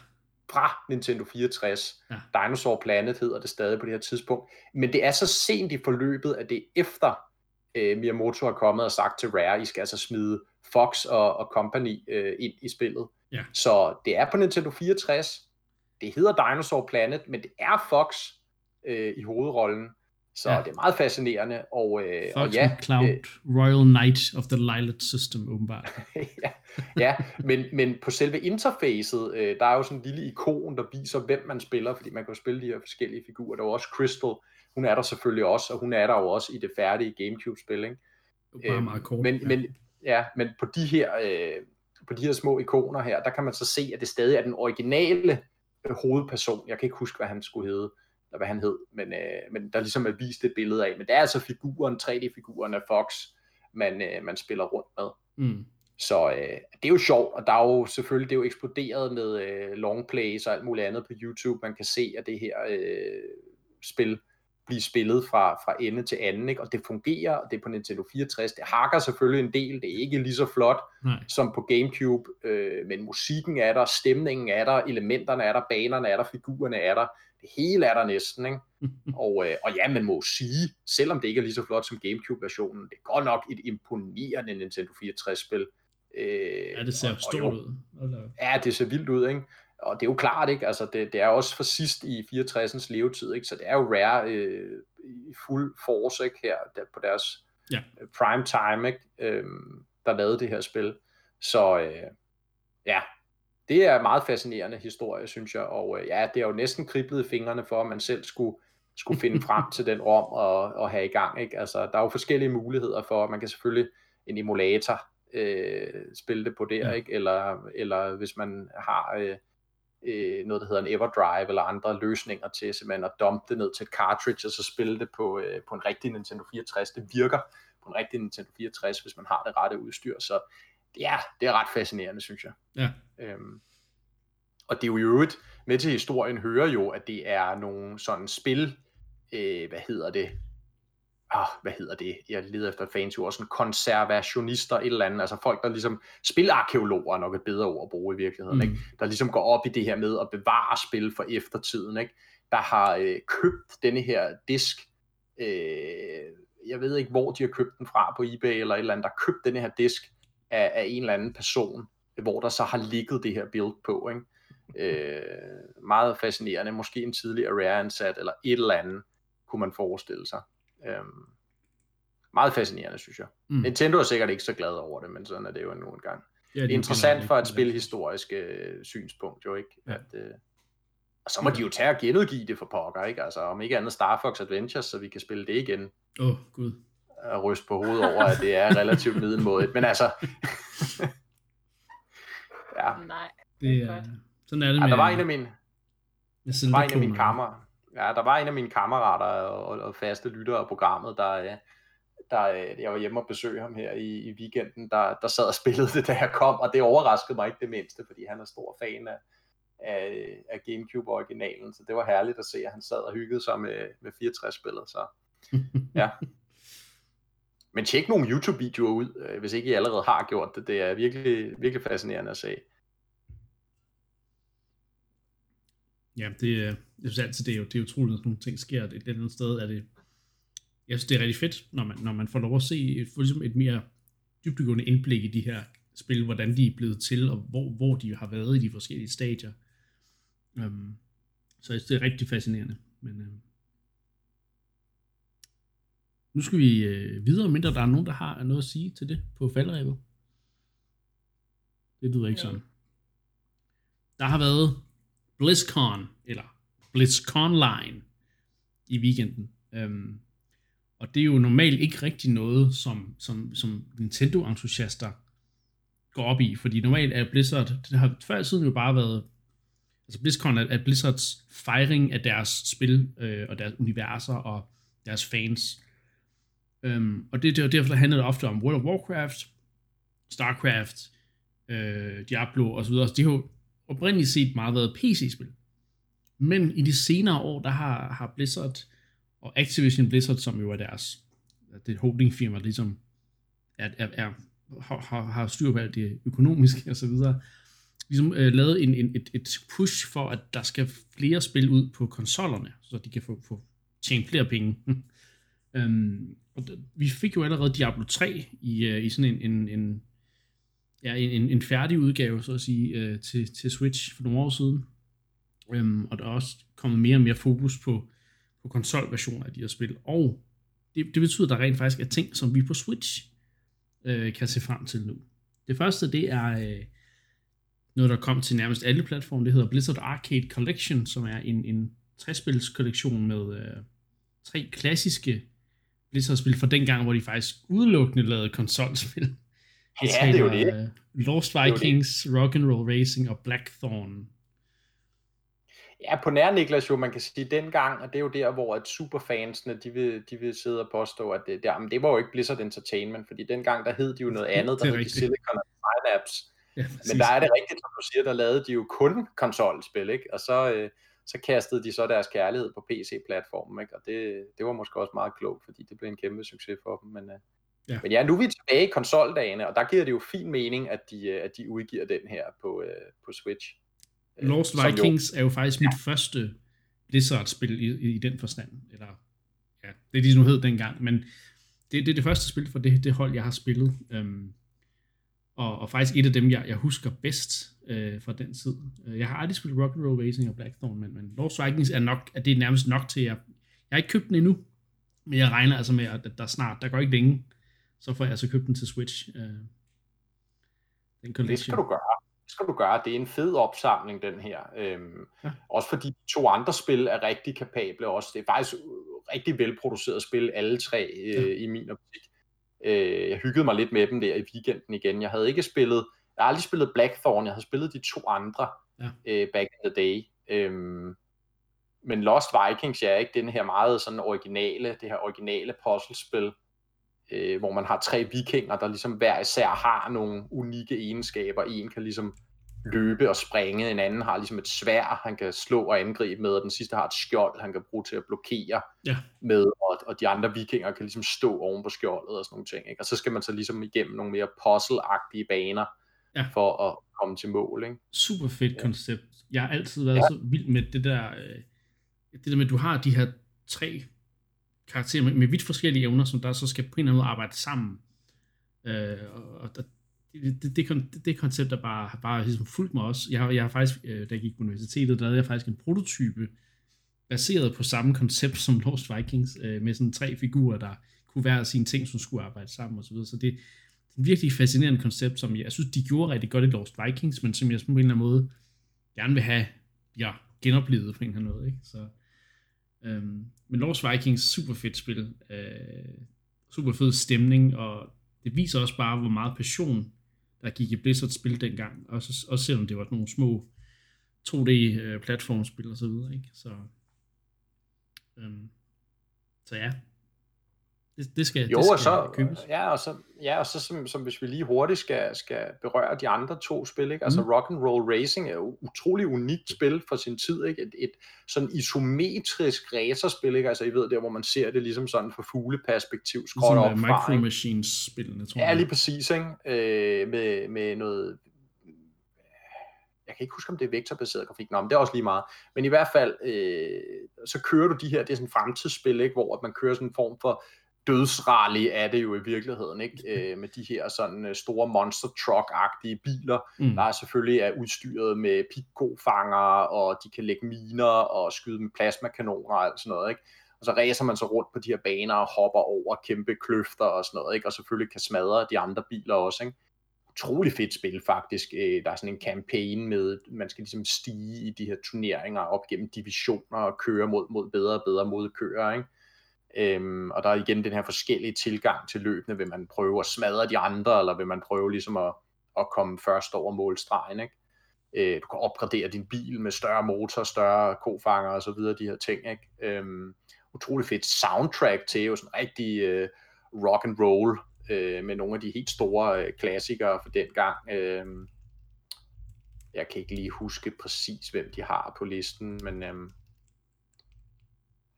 Speaker 2: fra Nintendo 64. Ja. Dinosaur Planet hedder det stadig på det her tidspunkt. Men det er så sent i forløbet, at det er efter øh, Miyamoto har kommet og sagt til Rare, I skal altså smide Fox og, og Company øh, ind i spillet. Ja. Så det er på Nintendo 64. Det hedder Dinosaur Planet, men det er Fox øh, i hovedrollen. Så ja. det er meget fascinerende. Og, øh,
Speaker 1: Fox
Speaker 2: og ja,
Speaker 1: Cloud, øh, Royal Knight of the Lilith System, åbenbart.
Speaker 2: ja, ja men, men på selve interfacet, øh, der er jo sådan en lille ikon, der viser, hvem man spiller, fordi man kan jo spille de her forskellige figurer. Der er jo også Crystal, hun er der selvfølgelig også, og hun er der jo også i det færdige Gamecube-spil. Ikke?
Speaker 1: Det er bare meget kort.
Speaker 2: Men, ja. men, ja, men på de her... Øh, på de her små ikoner her, der kan man så se, at det stadig er den originale øh, hovedperson. Jeg kan ikke huske, hvad han skulle hedde eller hvad han hed, men, øh, men der ligesom er vist et billede af. Men det er altså figuren, 3D-figuren af Fox, man, øh, man spiller rundt med. Mm. Så øh, det er jo sjovt, og der er jo selvfølgelig, det er jo eksploderet med øh, longplays og alt muligt andet på YouTube. Man kan se, at det her øh, spil blive spillet fra, fra ende til anden, ikke? og det fungerer, og det er på Nintendo 64. Det hakker selvfølgelig en del, det er ikke lige så flot Nej. som på Gamecube, øh, men musikken er der, stemningen er der, elementerne er der, banerne er der, figurerne er der, det hele er der næsten, ikke? og, øh, og ja, man må sige, selvom det ikke er lige så flot som Gamecube-versionen, det er godt nok et imponerende Nintendo 64-spil.
Speaker 1: Øh, ja, det ser og, stort og jo, ud.
Speaker 2: Ja, det ser vildt ud, ikke? Og det er jo klart, ikke? Altså, det, det er også for sidst i 64'ens levetid, ikke? Så det er jo Rare øh, i fuld force, ikke? Her der, på deres ja. prime time, ikke? Øh, der lavede det her spil. Så øh, ja, det er en meget fascinerende historie, synes jeg, og øh, ja, det er jo næsten kriblet i fingrene for, at man selv skulle, skulle finde frem til den rom og, og have i gang, ikke? Altså, der er jo forskellige muligheder for, man kan selvfølgelig en emulator øh, spille det på der, ja. ikke? Eller, eller hvis man har øh, øh, noget, der hedder en Everdrive eller andre løsninger til simpelthen at dumpe det ned til et cartridge og så spille det på, øh, på en rigtig Nintendo 64. Det virker på en rigtig Nintendo 64, hvis man har det rette udstyr, så ja, det er ret fascinerende, synes jeg. Ja. Øhm, og det er jo i øvrigt, med til historien hører jo, at det er nogle sådan spil, øh, hvad hedder det, ah, hvad hedder det, jeg leder efter fancy ord, sådan konservationister, et eller andet, altså folk, der ligesom, spilarkeologer er nok et bedre ord at bruge i virkeligheden, mm. ikke? der ligesom går op i det her med at bevare spil for eftertiden, ikke? der har øh, købt denne her disk, øh, jeg ved ikke, hvor de har købt den fra på eBay eller et eller andet, der har købt denne her disk, af, af en eller anden person, hvor der så har ligget det her build på. Ikke? Øh, meget fascinerende. Måske en tidlig Rare ansat eller et eller andet, kunne man forestille sig. Øh, meget fascinerende, synes jeg.
Speaker 1: Mm.
Speaker 2: Nintendo er sikkert ikke så glad over det, men sådan er det jo nu engang.
Speaker 1: Ja,
Speaker 2: Det
Speaker 1: er
Speaker 2: er interessant for et spilhistorisk øh, synspunkt, jo ikke?
Speaker 1: Ja.
Speaker 2: At, øh, og så må de jo tage og genudgive det for pokker, ikke? Altså, om ikke andet Star Fox Adventures, så vi kan spille det igen
Speaker 1: Åh, oh, gud.
Speaker 2: og ryste på hovedet over, at det er relativt middelmådigt. Men altså... ja.
Speaker 3: Nej.
Speaker 1: Det er, sådan er det
Speaker 2: ja,
Speaker 1: med,
Speaker 2: der var en af mine,
Speaker 1: med
Speaker 2: der var en af mine
Speaker 1: Zelda-kloner.
Speaker 2: Ja, der var en af mine kammerater og, og, og faste lyttere af programmet, der, øh, der, øh, jeg var hjemme og besøge ham her i, i weekenden, der, der sad og spillede det, da jeg kom, og det overraskede mig ikke det mindste, fordi han er stor fan af, af, af Gamecube-originalen, så det var herligt at se, at han sad og hyggede sig med, med 64-spillet, så ja. Men tjek nogle YouTube-videoer ud, øh, hvis ikke I allerede har gjort det. Det er virkelig, virkelig fascinerende at se.
Speaker 1: Ja, det er, jeg synes altid, det er jo det er utroligt, at nogle ting sker. Det, et eller andet sted er det, jeg synes, det er rigtig fedt, når man, når man får lov at se et, ligesom et mere dybdegående indblik i de her spil, hvordan de er blevet til, og hvor, hvor de har været i de forskellige stadier. Um, så jeg synes, det er rigtig fascinerende. Men, um, nu skal vi øh, videre, mindre der er nogen, der har noget at sige til det på faldrebet. Det lyder ikke
Speaker 3: Ja.
Speaker 1: sådan. Der har været BlizzCon, eller BlizzCon Line i weekenden. Øhm, og det er jo normalt ikke rigtig noget, som, som, som Nintendo-entusiaster går op i, fordi normalt er Blizzard, det har før i tiden jo bare været, altså BlizzCon er, er Blizzards fejring af deres spil, øh, og deres universer, og deres fans. Øhm, og det, det er derfor, der handler det ofte om World of Warcraft, Starcraft, øh, Diablo osv. Så er jo oprindeligt set meget været PC-spil. Men i de senere år, der har, har Blizzard og Activision Blizzard, som jo er deres det holdingfirma, ligesom er, er, er, har, har, styr på alt det økonomiske og så videre, ligesom øh, lavet en, en, et, et push for, at der skal flere spil ud på konsollerne, så de kan få, få tjene flere penge. øhm, og d- vi fik jo allerede Diablo 3 i, øh, i sådan en, en, en ja, en, en, færdig udgave, så at sige, øh, til, til Switch for nogle år siden. Øhm, og der er også kommet mere og mere fokus på, på konsolversioner af de her spil. Og det, det betyder, at der rent faktisk er ting, som vi på Switch øh, kan se frem til nu. Det første, det er øh, noget, der kom til nærmest alle platforme. Det hedder Blizzard Arcade Collection, som er en, en træspils kollektion med øh, tre klassiske Blizzard-spil fra dengang, hvor de faktisk udelukkende lavede konsolspil.
Speaker 2: Ja, det er jo det.
Speaker 1: Lost
Speaker 2: er jo det.
Speaker 1: Vikings, Rock'n'Roll Racing og Blackthorn.
Speaker 2: Ja, på nær Niklas jo, man kan sige dengang, og det er jo der, hvor at superfansene, de vil, de vil sidde og påstå, at det, der, men det var jo ikke Blizzard Entertainment, fordi dengang, der hed de jo noget andet,
Speaker 1: Det er
Speaker 2: der hed de. Silicon Synapse.
Speaker 1: Ja,
Speaker 2: Men der er det rigtigt, som du siger, der lavede de jo kun konsolspil, ikke? Og så, øh, så kastede de så deres kærlighed på PC-platformen, ikke? Og det, det var måske også meget klogt, fordi det blev en kæmpe succes for dem. Men, øh,
Speaker 1: Ja.
Speaker 2: ja. men ja, nu er vi tilbage i konsoldagene, og der giver det jo fin mening, at de, øh, at de udgiver den her på, øh, på Switch. Øh,
Speaker 1: Lost
Speaker 2: som jo-
Speaker 1: Vikings er jo faktisk mit første Blizzard-spil i, i den forstand. Eller, ja, det er de nu hed dengang, men det, det er det første spil for det, det hold, jeg har spillet. Øhm, og, og faktisk et af dem, jeg, jeg husker bedst øh, fra den tid. Jeg har aldrig spillet Rock'n'Roll Racing og Blackthorn, men, men Lost Vikings er nok, at det er nærmest nok til, at jeg, jeg har ikke købt den endnu, men jeg regner altså med, at der snart, der går ikke længe, så får jeg altså købt den til Switch. Øh, den
Speaker 2: Det
Speaker 1: collection.
Speaker 2: skal du gøre. Det skal du gøre. Det er en fed opsamling, den her. Øhm,
Speaker 1: Ja.
Speaker 2: Også fordi de to andre spil er rigtig kapable også. Det er faktisk øh, rigtig velproduceret spil, alle tre øh,
Speaker 1: ja.
Speaker 2: i min optik. Øh, jeg hyggede mig lidt med dem der i weekenden igen. Jeg havde ikke spillet, jeg har aldrig spillet Blackthorn, jeg havde spillet de to andre
Speaker 1: Ja.
Speaker 2: øh, back in the day. Øhm, men Lost Vikings, ja, ikke den her meget sådan originale, det her originale puzzlespil, øh, hvor man har tre vikinger, der ligesom hver især har nogle unikke egenskaber. En kan ligesom løbe og springe, en anden har ligesom et svær, han kan slå og angribe med, og den sidste har et skjold, han kan bruge til at blokere
Speaker 1: Ja.
Speaker 2: med, og, og de andre vikinger kan ligesom stå oven på skjoldet og sådan nogle ting. Ikke? Og så skal man så ligesom igennem nogle mere puzzle-agtige baner,
Speaker 1: Ja.
Speaker 2: for at komme til mål. Ikke?
Speaker 1: super fedt
Speaker 2: Ja.
Speaker 1: koncept. Jeg har altid været ja. så vild med det der, øh, det der med, at du har de her tre karakterer med, med vidt forskellige evner, som der så skal på en eller anden måde arbejde sammen. Øh, og og der, det, det, det, det, koncept er bare, bare ligesom fulgt mig også. Jeg jeg har faktisk, øh, da jeg gik på universitetet, der lavede jeg faktisk en prototype, baseret på samme koncept som Lost Vikings, øh, med sådan tre figurer, der kunne være sine ting, som skulle arbejde sammen og så videre. Så det, det er et virkelig fascinerende koncept, som jeg, jeg synes, de gjorde rigtig godt i Lost Vikings, men som jeg på en eller anden måde gerne vil have ja, genoplevet på en eller anden måde. Ikke? Så, øhm, men Lost Vikings, super fedt spil. Øh, super fed stemning, og det viser også bare, hvor meget passion, der gik i Blizzard spil dengang. Også, også selvom det var nogle små 2D-platformspil øh, og så videre. Ikke? Så, øhm, så ja, det, det skal,
Speaker 2: jo,
Speaker 1: det skal
Speaker 2: og så,
Speaker 1: købes.
Speaker 2: Ja, og så, ja, og så som, som hvis vi lige hurtigt skal, skal berøre de andre to spil, ikke? altså mm. Rock and Roll Racing er jo utrolig unikt spil for sin tid, ikke? Et, et sådan isometrisk racerspil, ikke? altså I ved der, hvor man ser det ligesom sådan fra fugleperspektiv, skråt
Speaker 1: ligesom
Speaker 2: op
Speaker 1: fra, Micro Machines spillene, tror
Speaker 2: jeg.
Speaker 1: Ja,
Speaker 2: lige præcis, ikke? Øh, med, med noget jeg kan ikke huske, om det er vektorbaseret grafik, Nå, men det er også lige meget. Men i hvert fald, øh, så kører du de her, det er sådan fremtidsspil, ikke, hvor man kører sådan en form for dødsrally er det jo i virkeligheden, ikke? Øh, med de her sådan øh, store monster truck-agtige biler, mm. der er selvfølgelig er udstyret med pikko-fanger, og de kan lægge miner og skyde med plasmakanoner og alt sådan noget, ikke? Og så racer man så rundt på de her baner og hopper over kæmpe kløfter og sådan noget, ikke? Og selvfølgelig kan smadre de andre biler også, ikke? Utrolig fedt spil faktisk. Øh, der er sådan en campaign med, man skal ligesom stige i de her turneringer op gennem divisioner og køre mod, mod bedre og bedre modkører, ikke? Øhm, og der er igen den her forskellige tilgang til løbende. Vil man prøve at smadre de andre, eller vil man prøve ligesom at, at komme først over målstregen, ikke? Øh, du kan opgradere din bil med større motor, større kofanger og så videre, de her ting, ikke? Øhm, utrolig fedt soundtrack til, jo sådan rigtig øh, rock and roll, øh, med nogle af de helt store øh, klassikere fra den gang. Øh, jeg kan ikke lige huske præcis, hvem de har på listen, men øh,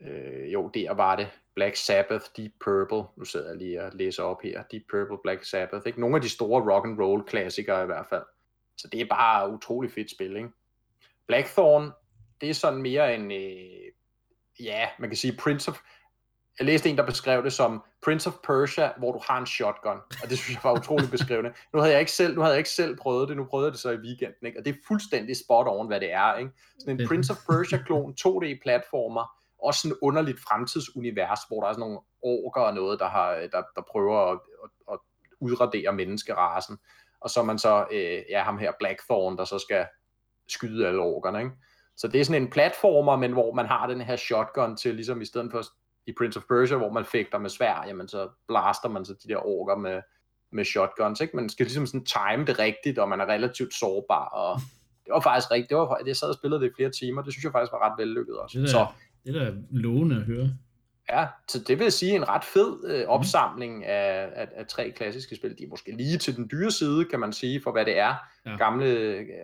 Speaker 2: øh, jo, der var det. Black Sabbath, Deep Purple, nu sidder jeg lige og læser op her, Deep Purple, Black Sabbath, ikke? Nogle af de store rock and roll klassikere i hvert fald. Så det er bare utrolig fedt spil, ikke? Blackthorn, det er sådan mere en, øh, ja, man kan sige Prince of, jeg læste en, der beskrev det som Prince of Persia, hvor du har en shotgun, og det synes jeg var utroligt beskrivende. Nu havde jeg ikke selv, nu havde jeg ikke selv prøvet det, nu prøvede jeg det så i weekenden, ikke? og det er fuldstændig spot on, hvad det er. Ikke? Sådan en Prince of Persia-klon, 2D-platformer, også sådan et underligt fremtidsunivers, hvor der er sådan nogle orker og noget, der, har, der, der prøver at, at, at udradere menneskerasen. Og så er man så, øh, ja, ham her Blackthorn, der så skal skyde alle orkerne, ikke? Så det er sådan en platformer, men hvor man har den her shotgun til, ligesom i stedet for i Prince of Persia, hvor man fægter med svær, jamen så blaster man så de der orker med, med shotguns, ikke? Man skal ligesom sådan time det rigtigt, og man er relativt sårbar, og det var faktisk rigtigt, det var, jeg sad og spillede det i flere timer, det synes jeg faktisk var ret vellykket også.
Speaker 1: Det
Speaker 2: så
Speaker 1: det er da lovende at høre.
Speaker 2: Ja, så det vil sige en ret fed øh, opsamling mm. af, af, af tre klassiske spil. De er måske lige til den dyre side, kan man sige, for hvad det er. Ja. Gamle,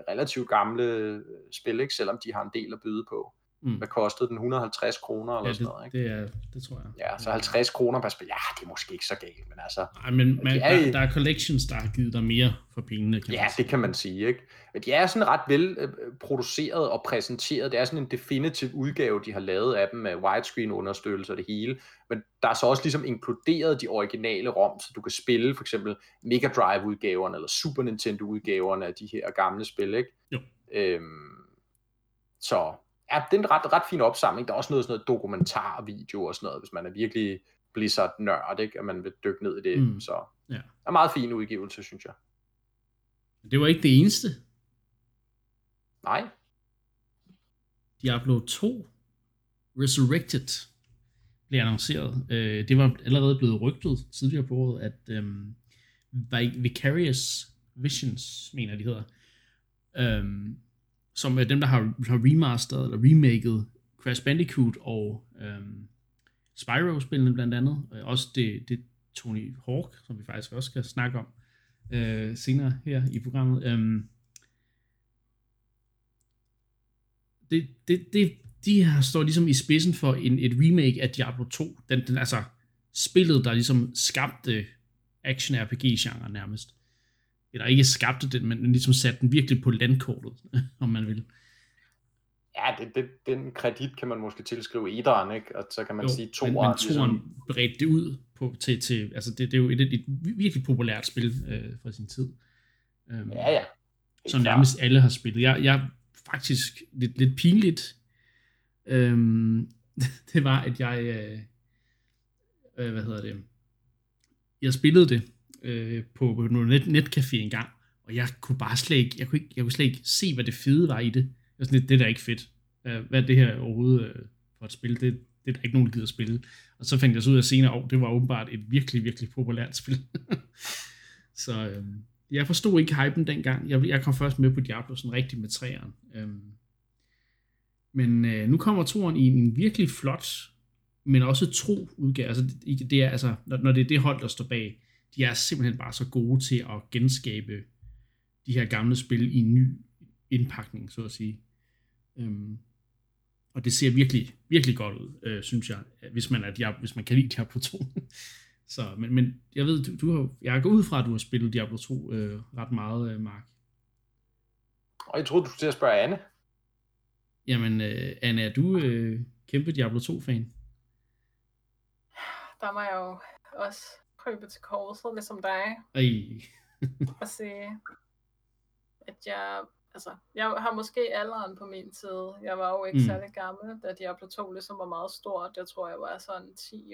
Speaker 2: relativt gamle øh, spil, ikke? selvom de har en del at byde på. Mm. Hvad kostede den? 150 kroner eller
Speaker 1: ja,
Speaker 2: sådan noget, ikke?
Speaker 1: Det, er, det tror jeg.
Speaker 2: Ja, så 50 kroner per spil. Ja, det er måske ikke så galt, men altså...
Speaker 1: Nej, men man, er, der, der, er collections, der har givet dig mere for pengene,
Speaker 2: kan Ja, det kan man sige, ikke? Men de er sådan ret vel øh, produceret og præsenteret. Det er sådan en definitiv udgave, de har lavet af dem med widescreen understøttelse og det hele. Men der er så også ligesom inkluderet de originale ROM, så du kan spille for eksempel Mega Drive udgaverne eller Super Nintendo udgaverne af de her gamle spil, ikke?
Speaker 1: Jo.
Speaker 2: Øhm, så ja, det er en ret, ret fin opsamling. Der er også noget, sådan noget dokumentarvideo og sådan noget, hvis man er virkelig Blizzard-nørd, ikke? at man vil dykke ned i det. Mm. Så
Speaker 1: ja. det
Speaker 2: er en meget fin udgivelse, synes jeg.
Speaker 1: Det var ikke det eneste.
Speaker 2: Nej.
Speaker 1: Diablo 2 Resurrected blev annonceret. Øh, det var allerede blevet rygtet tidligere på året, at øhm, Vicarious Visions, mener de hedder, øhm, som er dem, der har, har remasteret eller remaket Crash Bandicoot og øhm, Spyro-spillene blandt andet. Også det, det Tony Hawk, som vi faktisk også skal snakke om øh, senere her i programmet. Øhm, det, det, det, de her står ligesom i spidsen for en, et remake af Diablo 2. Den, den, altså spillet, der ligesom skabte action-RPG-genre nærmest eller ikke skabte den, men ligesom satte den virkelig på landkortet, om man vil.
Speaker 2: Ja, det, det, den kredit kan man måske tilskrive Ederen, ikke? Og så kan man jo, sige
Speaker 1: to Men, men ligesom... bredte det ud på, til, til altså det, det er jo et, et virkelig populært spil øh, fra sin tid.
Speaker 2: Um, ja, ja.
Speaker 1: Som nærmest klar. alle har spillet. Jeg, jeg faktisk lidt, lidt pinligt, øhm, det var, at jeg, øh, øh, hvad hedder det, jeg spillede det øh, på, på noget net, netcafé en gang, og jeg kunne bare slet ikke, jeg kunne, ikke, jeg kunne slet ikke se, hvad det fede var i det. Jeg var sådan lidt, det er ikke fedt. Hvad er det her overhovedet øh, for et spil? Det, det er der ikke nogen, der gider spille. Og så fandt jeg så ud af senere, år, det var åbenbart et virkelig, virkelig populært spil. så øh, jeg forstod ikke hypen dengang. Jeg, jeg kom først med på Diablo sådan rigtig med træeren. Øh, men øh, nu kommer toren i en virkelig flot, men også tro udgave. Altså, det, det er, altså, når, når det er det hold, der står bag, de er simpelthen bare så gode til at genskabe de her gamle spil i en ny indpakning, så at sige. Øhm, og det ser virkelig, virkelig godt ud, øh, synes jeg, hvis man, er Diablo, hvis man kan lide Diablo 2. så, men, men jeg ved, du, du har, jeg går ud fra, at du har spillet Diablo 2 øh, ret meget, øh, Mark.
Speaker 2: Og jeg troede, du skulle til at spørge Anne.
Speaker 1: Jamen, øh, Anne, er du øh, kæmpe Diablo 2-fan?
Speaker 3: Der må jeg jo også krybe til korset, ligesom dig.
Speaker 1: Ej.
Speaker 3: og sige, at jeg, altså, jeg har måske alderen på min side. Jeg var jo ikke mm. særlig gammel, da Diablo 2 ligesom var meget stort. Jeg tror, jeg var sådan 10,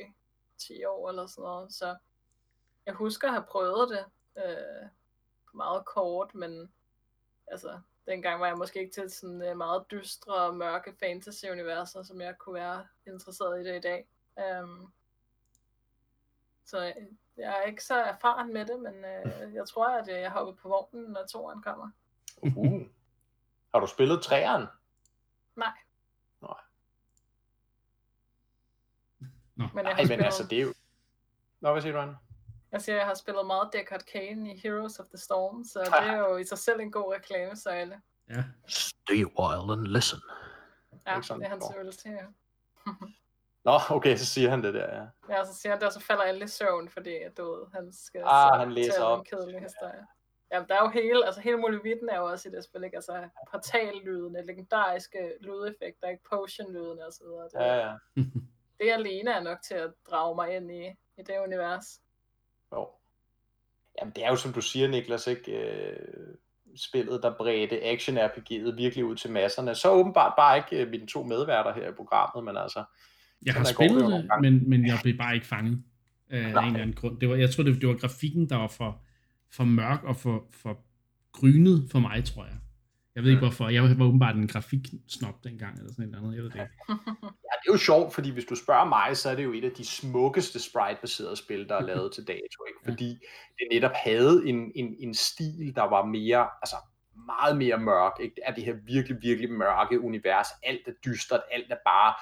Speaker 3: 10 år eller sådan noget. Så jeg husker at have prøvet det øh, meget kort, men altså, dengang var jeg måske ikke til sådan uh, meget dystre og mørke fantasy-universer, som jeg kunne være interesseret i det i dag. Um, så jeg er ikke så erfaren med det, men uh, jeg tror, at jeg hopper på vognen, når toren kommer.
Speaker 2: Uh. Har du spillet træeren?
Speaker 3: Nej.
Speaker 2: Nej.
Speaker 1: Nå.
Speaker 3: Men jeg
Speaker 2: men
Speaker 3: spillet,
Speaker 2: altså, det er jo... Nå, hvad siger du, Anne?
Speaker 3: jeg siger, jeg har spillet meget Deckard Kane i Heroes of the Storm, så det er jo i sig selv en god reklamesøjle.
Speaker 1: Ja.
Speaker 2: Stay a while and listen.
Speaker 3: Ja, det er hans øvelse, ja.
Speaker 2: Nå, okay, så siger han det der, ja.
Speaker 3: Ja, så siger han det, og så falder alle i søvn, fordi at, du ved, han skal
Speaker 2: Ah, han læser op.
Speaker 3: en kedelig historie. Jamen, der er jo hele, altså hele muligheden er jo også i det spil, ikke? Altså portallydene, legendariske lydeffekter, ikke? Potion-lydene og så videre. Det,
Speaker 2: Ja, ja.
Speaker 3: det alene er nok til at drage mig ind i, i det univers.
Speaker 2: Jo. Jamen, det er jo som du siger, Niklas, ikke? Øh, spillet, der bredte action-RPG'et virkelig ud til masserne. Så åbenbart bare ikke øh, mine to medværter her i programmet, men altså...
Speaker 1: Jeg har
Speaker 2: det
Speaker 1: spillet det, men, men jeg blev bare ikke fanget øh, af en eller anden grund. Det var, jeg tror, det, det var grafikken, der var for, for mørk og for, for grynet for mig, tror jeg. Jeg ved ikke hvorfor. Jeg var åbenbart en grafiksnop dengang, eller sådan et eller andet. Jeg ved det ikke.
Speaker 2: Ja, det er jo sjovt, fordi hvis du spørger mig, så er det jo et af de smukkeste sprite-baserede spil, der er lavet til dato, ikke?
Speaker 1: Ja.
Speaker 2: Fordi det netop havde en, en, en stil, der var mere, altså meget mere mørk, ikke? Det er det her virkelig, virkelig mørke univers. Alt er dystert, alt er bare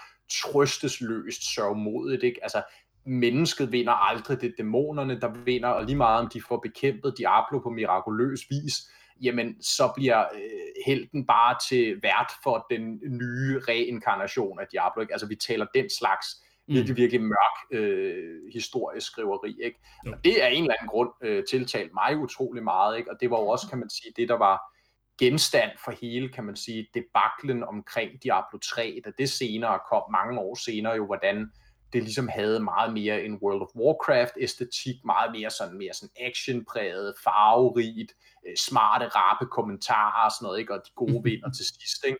Speaker 2: trøstesløst, sørgmodigt, ikke? Altså, mennesket vinder aldrig, det er dæmonerne, der vinder, og lige meget om de får bekæmpet Diablo på mirakuløs vis, jamen så bliver øh, helten bare til vært for den nye reinkarnation af Diablo. Ikke? Altså vi taler den slags
Speaker 1: Mm.
Speaker 2: virkelig, virkelig mørk øh, historieskriveri. Ikke?
Speaker 1: Jo.
Speaker 2: Og det er en eller anden grund øh, tiltalt mig utrolig meget, ikke? og det var jo også, kan man sige, det der var genstand for hele, kan man sige, debaklen omkring Diablo 3, da det senere kom mange år senere jo, hvordan det ligesom havde meget mere en World of Warcraft æstetik, meget mere sådan, mere sådan actionpræget, farverigt, øh, smarte, rappe kommentarer og sådan noget, ikke? og de gode vinder til sidst. Ikke?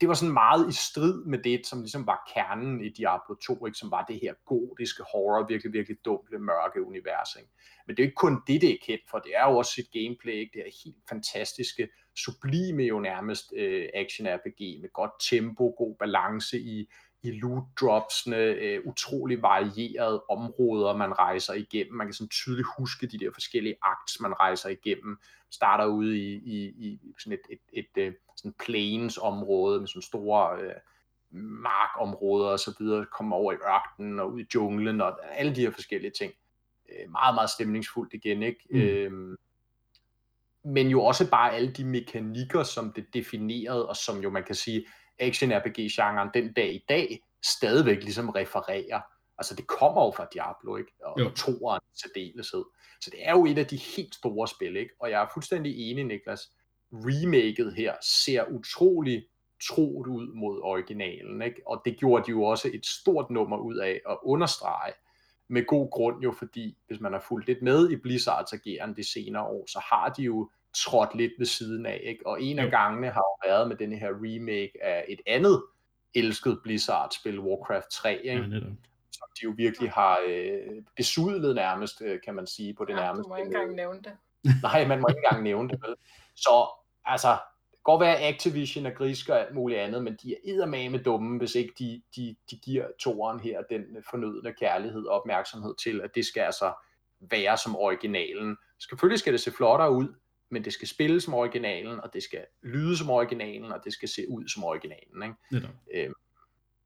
Speaker 2: Det var sådan meget i strid med det, som ligesom var kernen i Diablo 2, ikke? som var det her gotiske horror, virkelig, virkelig dunkle, mørke univers. Ikke? Men det er jo ikke kun det, det er kendt for, det er jo også sit gameplay, ikke? det er helt fantastiske, sublime jo nærmest øh, action-RPG med godt tempo, god balance i, i loot dropsene, øh, utrolig varierede områder, man rejser igennem. Man kan sådan tydeligt huske de der forskellige akts, man rejser igennem. Starter ude i, i, i sådan et, et, et, et sådan plains område med sådan store øh, markområder og så videre, kommer over i ørkenen og ud i junglen og alle de her forskellige ting. Øh, meget, meget stemningsfuldt igen, ikke?
Speaker 1: Mm.
Speaker 2: Øhm, men jo også bare alle de mekanikker, som det definerede, og som jo man kan sige, action-RPG-genren den dag i dag stadigvæk ligesom refererer. Altså det kommer jo fra Diablo, ikke? Og,
Speaker 1: Jo.
Speaker 2: toeren i særdeleshed. Så det er jo et af de helt store spil, ikke? Og jeg er fuldstændig enig, Niklas. Remaket her ser utrolig troet ud mod originalen, ikke? Og det gjorde de jo også et stort nummer ud af at understrege. Med god grund jo, fordi hvis man har fulgt lidt med i Blizzards ageren de senere år, så har de jo trådt lidt ved siden af, ikke? Og en af gangene har jo været med den her remake af et andet elsket Blizzard-spil, Warcraft 3, ikke?
Speaker 1: Ja, netop.
Speaker 2: som de jo virkelig har øh, besudlet nærmest, øh, kan man sige, på det
Speaker 3: Ja,
Speaker 2: nærmeste.
Speaker 3: du må ikke engang nævne det.
Speaker 2: Nej, man må ikke engang nævne det, vel? Så, altså, det kan godt være Activision og grisker og alt muligt andet, men de er eddermame dumme, hvis ikke de, de, de giver toeren her den fornødne kærlighed og opmærksomhed til, at det skal altså være som originalen. Selvfølgelig skal det se flottere ud, men det skal spille som originalen, og det skal lyde som originalen, og det skal se ud som originalen. Ikke?
Speaker 1: Netop.
Speaker 2: Øhm,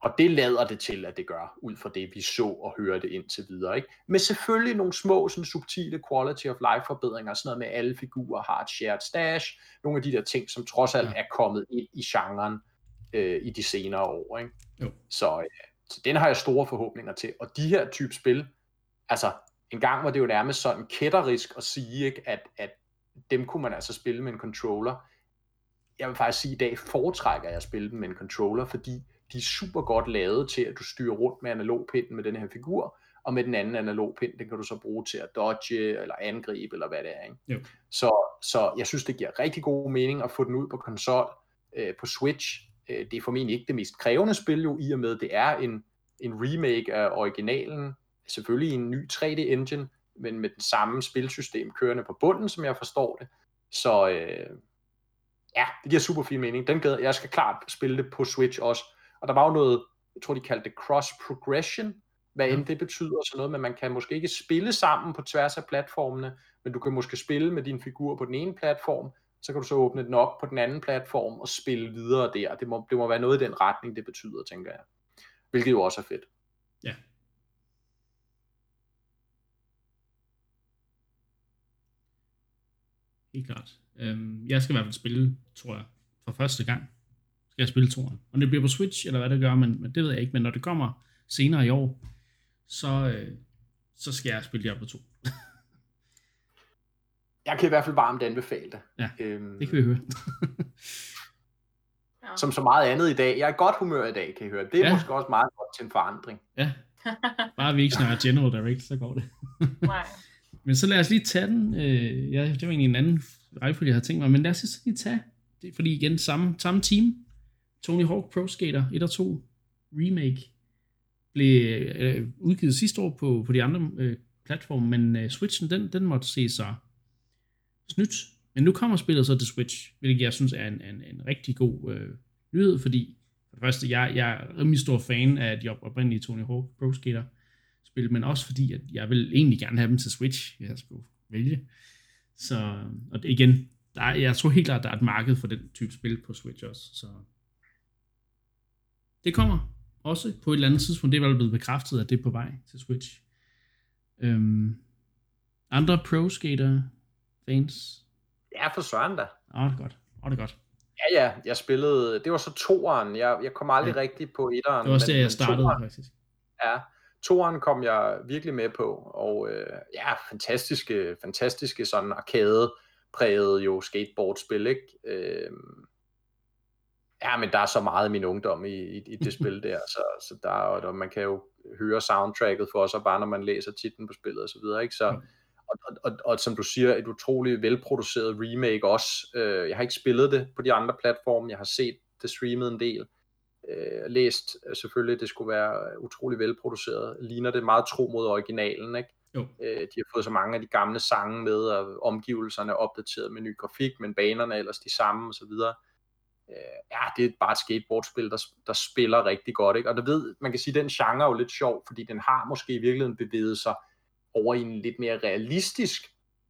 Speaker 2: og det lader det til, at det gør, ud fra det, vi så og hørte indtil videre. Ikke? Men selvfølgelig nogle små, sådan subtile quality of life forbedringer, sådan noget med, at alle figurer har et shared stash, nogle af de der ting, som trods alt
Speaker 1: Ja.
Speaker 2: er kommet ind i genren øh, i de senere år. Ikke?
Speaker 1: Jo.
Speaker 2: Så, øh, så den har jeg store forhåbninger til. Og de her type spil, altså en gang var det jo nærmest sådan kætterisk at sige, ikke, at, at dem kunne man altså spille med en controller. Jeg vil faktisk sige, at i dag foretrækker jeg at spille dem med en controller, fordi de er super godt lavet til, at du styrer rundt med analogpinden med den her figur, og med den anden analogpind, den kan du så bruge til at dodge, eller angribe, eller hvad det er. Ikke?
Speaker 1: Jo.
Speaker 2: Så, så jeg synes, det giver rigtig god mening at få den ud på konsol, øh, på Switch. Øh, det er formentlig ikke det mest krævende spil, jo, i og med, det er en, en remake af originalen, selvfølgelig i en ny 3D-engine, men med den samme spilsystem kørende på bunden, som jeg forstår det. Så øh, ja, det giver super fin mening. Den gad, jeg skal klart spille det på Switch også. Og der var jo noget, jeg tror de kaldte det cross progression, hvad end det betyder sådan noget, men man kan måske ikke spille sammen på tværs af platformene, men du kan måske spille med din figur på den ene platform, så kan du så åbne den op på den anden platform og spille videre der. Det må, det må være noget i den retning, det betyder, tænker jeg. Hvilket jo også er fedt.
Speaker 1: Ja. Helt klart. Øhm, jeg skal i hvert fald spille, tror jeg, for første gang. Skal jeg spille toren. Om det bliver på Switch, eller hvad det gør, men, men det ved jeg ikke. Men når det kommer senere i år, så, øh, så skal jeg spille Diablo 2.
Speaker 2: Jeg kan i hvert fald varmt anbefale det.
Speaker 1: Ja,
Speaker 2: øhm,
Speaker 1: Det kan vi høre.
Speaker 3: Ja.
Speaker 2: Som så meget andet i dag. Jeg er i godt humør i dag, kan I høre. Det er
Speaker 1: ja.
Speaker 2: måske også meget godt til en forandring.
Speaker 1: ja, bare vi ikke snakker General Direct, så går det.
Speaker 3: Nej.
Speaker 1: Men så lad os lige tage den. Øh, ja, det var egentlig en anden rækkefølge, jeg havde tænkt mig, men lad os så lige tage det, fordi igen, samme, samme team. Tony Hawk Pro Skater 1 og 2 Remake blev øh, udgivet sidste år på, på de andre øh, platforme, men øh, Switchen, den, den måtte se sig snydt. Men nu kommer spillet så til Switch, hvilket jeg synes er en, en, en rigtig god øh, nyhed, fordi for det første, jeg, jeg er rimelig stor fan af de oprindelige Tony Hawk Pro Skater spil, men også fordi, at jeg vil egentlig gerne have dem til Switch, hvis jeg skulle vælge. Så, og igen, der er, jeg tror helt klart, der er et marked for den type spil på Switch også, så det kommer også på et eller andet tidspunkt, det er vel blevet bekræftet, at det er på vej til Switch. Øhm, andre Pro Skater fans?
Speaker 2: Ja, for søren da.
Speaker 1: Åh, oh, det er godt. Åh, oh, det er godt.
Speaker 2: Ja, ja, jeg spillede, det var så toeren, jeg, jeg kom aldrig
Speaker 1: Ja.
Speaker 2: rigtigt på etteren.
Speaker 1: Det var også
Speaker 2: men-
Speaker 1: der, jeg startede,
Speaker 2: toeren-
Speaker 1: faktisk.
Speaker 2: Ja, toeren kom jeg virkelig med på, og øh, ja, fantastiske, fantastiske sådan arcade præget jo skateboardspil, ikke? Øh, ja, men der er så meget i min ungdom i, i, i det spil der, så, så der, er- og man kan jo høre soundtracket for sig, bare når man læser titlen på spillet og så videre, ikke? Så,
Speaker 1: Ja.
Speaker 2: og, og, og, og som du siger, et utroligt velproduceret remake også. Øh, jeg har ikke spillet det på de andre platforme, jeg har set det streamet en del, øh, læst øh, selvfølgelig, det skulle være utrolig velproduceret. Ligner det meget tro mod originalen, ikke?
Speaker 1: Jo.
Speaker 2: Øh, de har fået så mange af de gamle sange med, og omgivelserne er opdateret med ny grafik, men banerne er ellers de samme og så videre. Øh, ja, det er bare et skateboardspil, der, der spiller rigtig godt, ikke? Og der ved, man kan sige, at den genre er jo lidt sjov, fordi den har måske i virkeligheden bevæget sig over i en lidt mere realistisk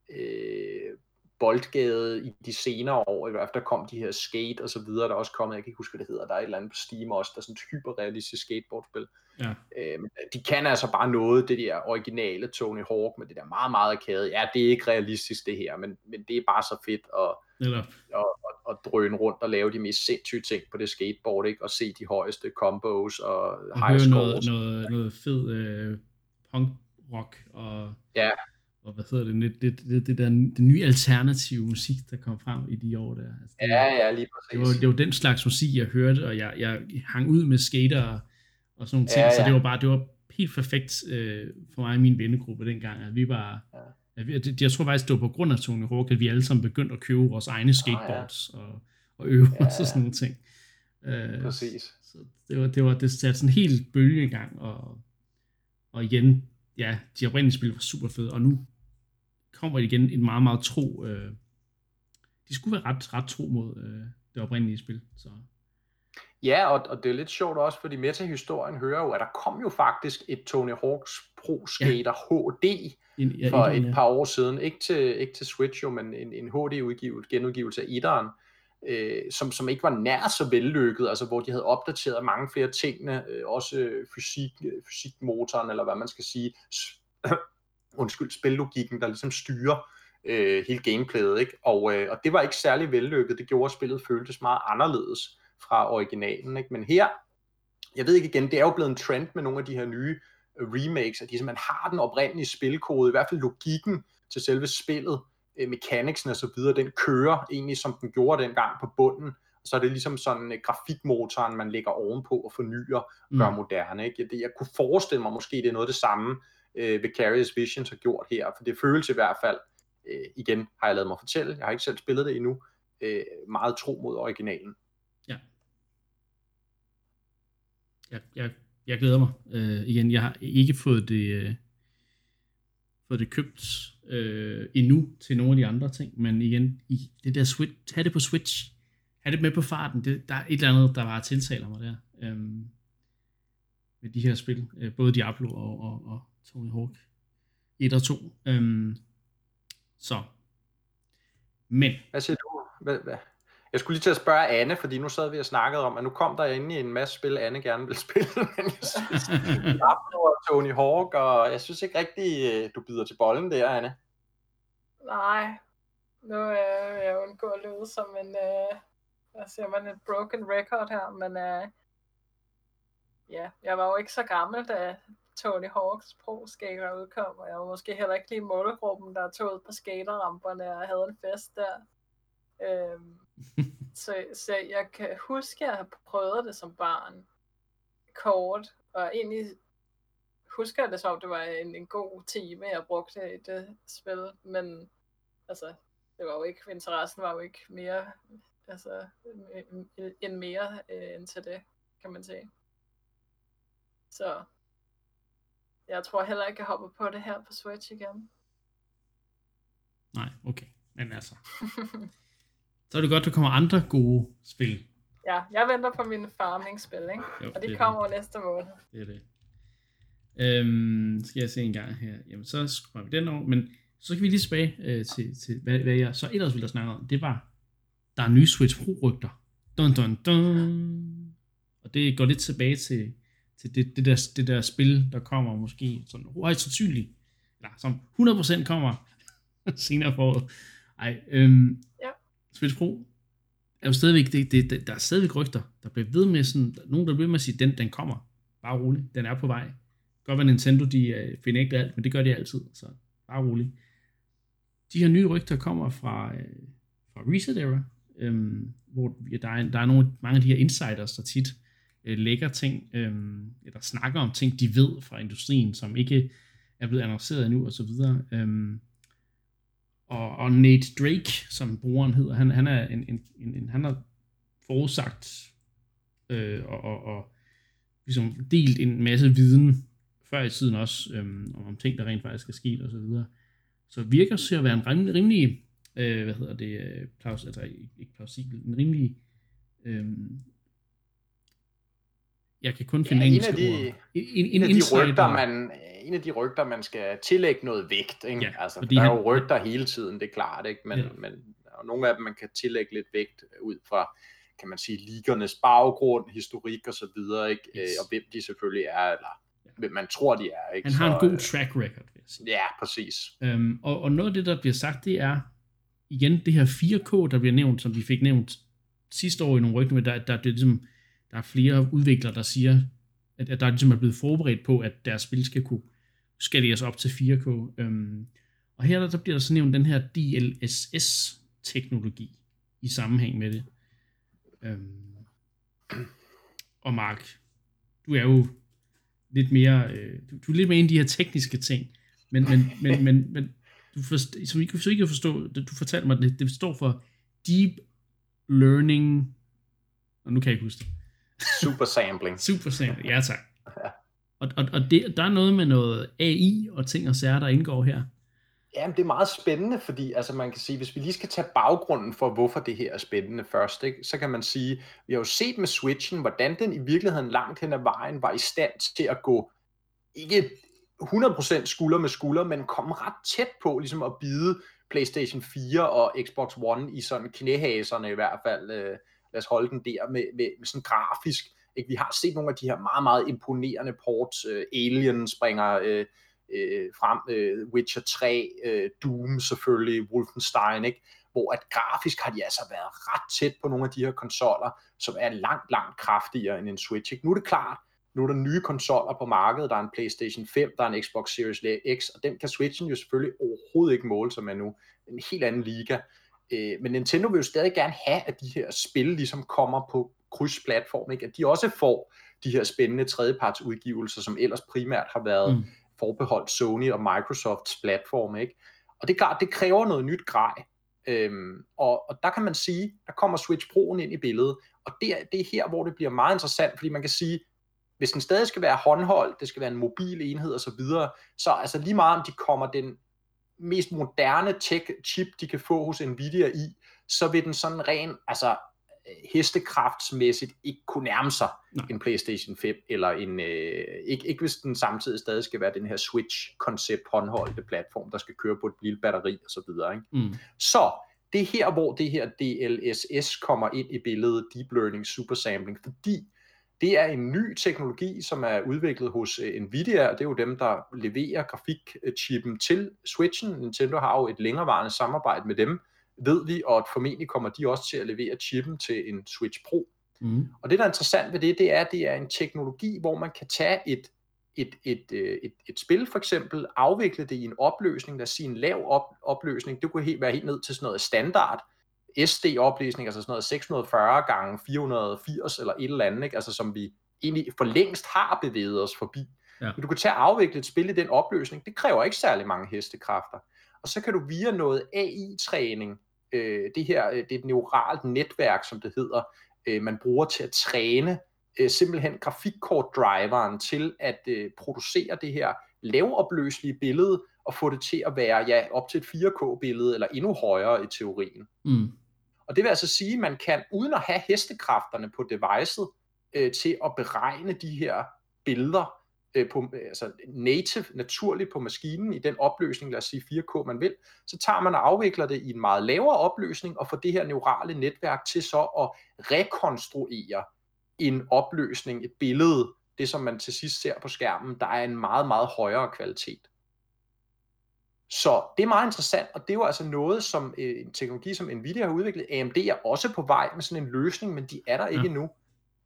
Speaker 2: øh, boldgade i de senere år, i hvert fald der kom de her skate og så videre, der er også kommet, jeg kan ikke huske, hvad det hedder, der er et eller andet på Steam også, der er sådan et hyperrealistisk skateboardspil.
Speaker 1: Ja.
Speaker 2: Øh, men de kan altså bare noget, det der originale Tony Hawk, med det der meget, meget arcade. Ja, det er ikke realistisk det her, men, men det er bare så fedt at,
Speaker 1: Netop.
Speaker 2: at, at, at drøne rundt og lave de mest sindssyge ting på det skateboard, ikke? og se de højeste combos og high
Speaker 1: høre noget,
Speaker 2: scores.
Speaker 1: noget, noget fed øh, punk rock og,
Speaker 2: Ja.
Speaker 1: Og hvad hedder det, det, det, det, det, der, det nye alternative musik, der kom frem i de år der. Altså, det,
Speaker 2: Ja, ja, lige
Speaker 1: det, var,
Speaker 2: præcis.
Speaker 1: det var den slags musik, jeg hørte, og jeg, jeg hang ud med skater og, og sådan nogle ting,
Speaker 2: Ja,
Speaker 1: så
Speaker 2: ja.
Speaker 1: det var bare, det var helt perfekt øh, for mig og min vennegruppe dengang, at vi var,
Speaker 2: Ja.
Speaker 1: at vi, jeg tror faktisk, det var på grund af Tony Hawk, at vi alle sammen begyndte at købe vores egne skateboards og, og øve
Speaker 2: Ja,
Speaker 1: os og sådan nogle ting. Øh,
Speaker 2: Præcis.
Speaker 1: så det var, det var det satte sådan en helt bølge i gang, og, Og igen, ja, de oprindelige spil var super fede, og nu kommer igen en meget, meget tro... Øh, de skulle være ret, ret tro mod øh, det oprindelige spil. Så.
Speaker 2: Ja, og, og det er lidt sjovt også, fordi med til historien hører jo, at der kom jo faktisk et Tony Hawk's Pro Skater ja. HD
Speaker 1: En, ja,
Speaker 2: for et
Speaker 1: ja.
Speaker 2: par år siden. Ikke til, ikke til Switch jo, men en, en HD-udgivelse, genudgivelse af etteren, øh, som, som ikke var nær så vellykket, altså hvor de havde opdateret mange flere tingene, øh, også fysik, øh, fysikmotoren, eller hvad man skal sige, undskyld, spillogikken, der ligesom styrer øh, hele gameplayet, ikke? Og, øh, og det var ikke særlig vellykket, det gjorde, at spillet føltes meget anderledes fra originalen, ikke? Men her, jeg ved ikke igen, det er jo blevet en trend med nogle af de her nye øh, remakes, at de simpelthen har den oprindelige spilkode, i hvert fald logikken til selve spillet, øh, mekaniksen og så videre, den kører egentlig, som den gjorde dengang på bunden, og så er det ligesom sådan øh, grafikmotoren, man lægger ovenpå og fornyer og gør
Speaker 1: Mm.
Speaker 2: moderne. Ikke? Det, jeg kunne forestille mig måske, det er noget af det samme, øh, Vicarious Visions har gjort her, for det føles i hvert fald, øh, igen har jeg lavet mig fortælle, jeg har ikke selv spillet det endnu, øh, meget tro mod originalen.
Speaker 1: Ja. Jeg, jeg, jeg glæder mig. Øh, igen, jeg har ikke fået det, øh, fået det købt øh, endnu til nogle af de andre ting, men igen, i det der Switch, tag det på Switch, have det med på farten, det, der er et eller andet, der bare tiltaler mig der. Øhm, med de her spil, øh, både Diablo og, og, og Tony Hawk 1 og 2. Øhm, så. Men,
Speaker 2: Hvad siger du? Hvad, hvad? Jeg skulle lige til at spørge Anne, fordi nu sad vi og snakkede om, at nu kom der ind i en masse spil, Anne gerne vil spille, men jeg synes, og Tony Hawk, og jeg synes ikke rigtig, øh, du bider til bolden der, Anne.
Speaker 3: Nej, nu øh, jeg undgå at lyde som en, øh, hvad siger man, et broken record her, men øh, ja, jeg var jo ikke så gammel, da Tony Hawk's Pro Skater udkom, og jeg var måske heller ikke lige i målgruppen, der tog ud på skaterramperne og havde en fest der. Øhm, så, så jeg kan huske, at jeg har prøvet det som barn, kort, og egentlig husker jeg det som om, det var en, en god time, jeg brugte i det spil, men altså, det var jo ikke, interessen var jo ikke mere, altså, en- en- end mere øh, end til det, kan man sige. Så, jeg tror heller ikke, jeg hopper på det her på Switch igen.
Speaker 1: nej, okay. Men altså, så er det godt, der kommer andre gode spil.
Speaker 3: ja, jeg venter på mine farming-spil, ikke?
Speaker 1: Jo,
Speaker 3: Og
Speaker 1: det
Speaker 3: de
Speaker 1: er
Speaker 3: kommer jo næste måned.
Speaker 1: Det er det. Øhm, skal jeg se en gang her. Jamen, så skruer vi den over. Men så kan vi lige tilbage øh, til, til hvad, hvad, jeg så ellers ville have snakket om. Det var, der er nye Switch Pro-rygter. Dun, dun, dun. Og det går lidt tilbage til, til det, det, der, det der spil, der kommer måske sådan højst sandsynligt, eller som 100% kommer senere på året. Ej, øhm,
Speaker 3: Ja.
Speaker 1: Switch Pro er jo stadigvæk, det, det, det, der er stadigvæk rygter, der bliver ved med sådan, nogen der bliver ved med at sige, den, den kommer, bare rolig, den er på vej. Godt være Nintendo, de øh, finder ikke alt, men det gør de altid, så bare rolig. De her nye rygter kommer fra, øh, fra Reset Era, øhm, hvor ja, der er, der er nogle, mange af de her insiders, der tit øh, lægger ting, øh, eller snakker om ting, de ved fra industrien, som ikke er blevet annonceret endnu, og så videre. Øhm, og, og Nate Drake, som brugeren hedder, han, han er en, en, en, en han har forudsagt øh, og, og, og ligesom delt en masse viden før i tiden også, øh, om ting, der rent faktisk er sket og så videre. Så virker til at være en rimelig, rimelig øh, hvad hedder det, øh, plaus, altså ikke ikke plausibel, en rimelig, øh, jeg kan kun finde
Speaker 2: Ja, en
Speaker 1: engelske
Speaker 2: af de-
Speaker 1: ord. En, en,
Speaker 2: En af, de rygter, man, en af de rygter, man skal tillægge noget vægt. Ikke?
Speaker 1: Ja,
Speaker 2: altså, der er
Speaker 1: han-
Speaker 2: jo rygter hele tiden, det er klart, ikke? Men,
Speaker 1: Ja.
Speaker 2: men der er jo nogle af dem, man kan tillægge lidt vægt ud fra, kan man sige, ligernes baggrund, historik og så videre, ikke?
Speaker 1: Yes.
Speaker 2: Øh, og hvem de selvfølgelig er, eller hvem man tror, de er. Ikke?
Speaker 1: Han har en
Speaker 2: Så,
Speaker 1: god track record, vil jeg sige.
Speaker 2: øh, Ja, præcis.
Speaker 1: Øhm, og, og noget af det, der bliver sagt, det er, igen, det her 4K, der bliver nævnt, som vi fik nævnt sidste år i nogle rygter, men der, der, bliver ligesom, der er flere udviklere, der siger, at, at der ligesom er blevet forberedt på, at deres spil skal kunne skaleres op til 4K. Øhm, og her der, der bliver der så nævnt den her DLSS-teknologi i sammenhæng med det. Øhm, og Mark, du er jo lidt mere, øh, du, du er lidt mere inde i de her tekniske ting, men, men, men, men, men du forst, som I, så ikke kan forstå, du fortalte mig, det, det står for Deep Learning, og nu kan jeg ikke huske det,
Speaker 2: Super sampling.
Speaker 1: Super Saiyan, ja tak. Og, og, og det, der er noget med noget AI og ting og sager, der indgår her.
Speaker 2: Ja, det er meget spændende, fordi altså man kan sige, hvis vi lige skal tage baggrunden for, hvorfor det her er spændende først, ikke, så kan man sige, vi har jo set med Switchen, hvordan den i virkeligheden langt hen ad vejen var i stand til at gå, ikke 100% skulder med skulder, men komme ret tæt på ligesom at bide PlayStation 4 og Xbox One i sådan knæhaserne i hvert fald. Øh, lad os holde den der med, med, med sådan grafisk. Ikke? Vi har set nogle af de her meget, meget imponerende ports. Øh, Alien springer øh, øh, frem, øh, Witcher 3, øh, Doom selvfølgelig, Wolfenstein, ikke? hvor at grafisk har de altså været ret tæt på nogle af de her konsoller, som er langt, langt kraftigere end en Switch. Ikke? Nu er det klart, nu er der nye konsoller på markedet, der er en PlayStation 5, der er en Xbox Series X, og den kan Switchen jo selvfølgelig overhovedet ikke måle sig med nu. En helt anden liga. Øh, men Nintendo vil jo stadig gerne have, at de her spil ligesom kommer på krydsplatform, ikke? at de også får de her spændende tredjeparts udgivelser, som ellers primært har været mm. forbeholdt Sony og Microsofts platform. Ikke? Og det er klart, det kræver noget nyt grej. Øhm, og, og der kan man sige, der kommer Switch Pro'en ind i billedet, og det er, det er her, hvor det bliver meget interessant, fordi man kan sige, hvis den stadig skal være håndholdt, det skal være en mobil enhed osv., så, så altså lige meget om de kommer den mest moderne tech-chip, de kan få hos Nvidia i, så vil den sådan ren, altså hestekraftsmæssigt ikke kunne nærme sig Nej. en PlayStation 5, eller en, øh, ikke, ikke hvis den samtidig stadig skal være den her Switch-koncept håndholdte platform, der skal køre på et lille batteri og så videre. Ikke? Mm. Så det er her, hvor det her DLSS kommer ind i billedet, Deep Learning Super Sampling, fordi det er en ny teknologi, som er udviklet hos uh, Nvidia, og det er jo dem, der leverer grafikchippen til Switchen. Nintendo har jo et længerevarende samarbejde med dem, ved vi, og formentlig kommer de også til at levere chippen til en Switch Pro. Mm. Og det, der er interessant ved det, det er, at det er en teknologi, hvor man kan tage et, et, et, et, øh, et, et spil for eksempel, afvikle det i en opløsning, lad os sige en lav op, opløsning, det kunne helt, være helt ned til sådan noget standard, SD-opløsning, altså sådan noget 640 gange 480 eller et eller andet, ikke? altså som vi egentlig for længst har bevæget os forbi. Ja. Men du kan tage og afvikle et spil i den opløsning, det kræver ikke særlig mange hestekræfter. Og så kan du via noget AI-træning, øh, det her øh, det er et neuralt netværk, som det hedder, øh, man bruger til at træne øh, simpelthen grafikkortdriveren til at øh, producere det her lavopløselige billede, og få det til at være ja, op til et 4K-billede, eller endnu højere i teorien. Mm. Og det vil altså sige, at man kan, uden at have hestekræfterne på devicet, øh, til at beregne de her billeder, øh, på, øh, altså native, naturligt på maskinen i den opløsning, lad os sige 4K man vil, så tager man og afvikler det i en meget lavere opløsning og får det her neurale netværk til så at rekonstruere en opløsning, et billede, det som man til sidst ser på skærmen, der er en meget, meget højere kvalitet. Så det er meget interessant, og det er jo altså noget, som øh, en teknologi som Nvidia har udviklet. AMD er også på vej med sådan en løsning, men de er der ikke ja. endnu.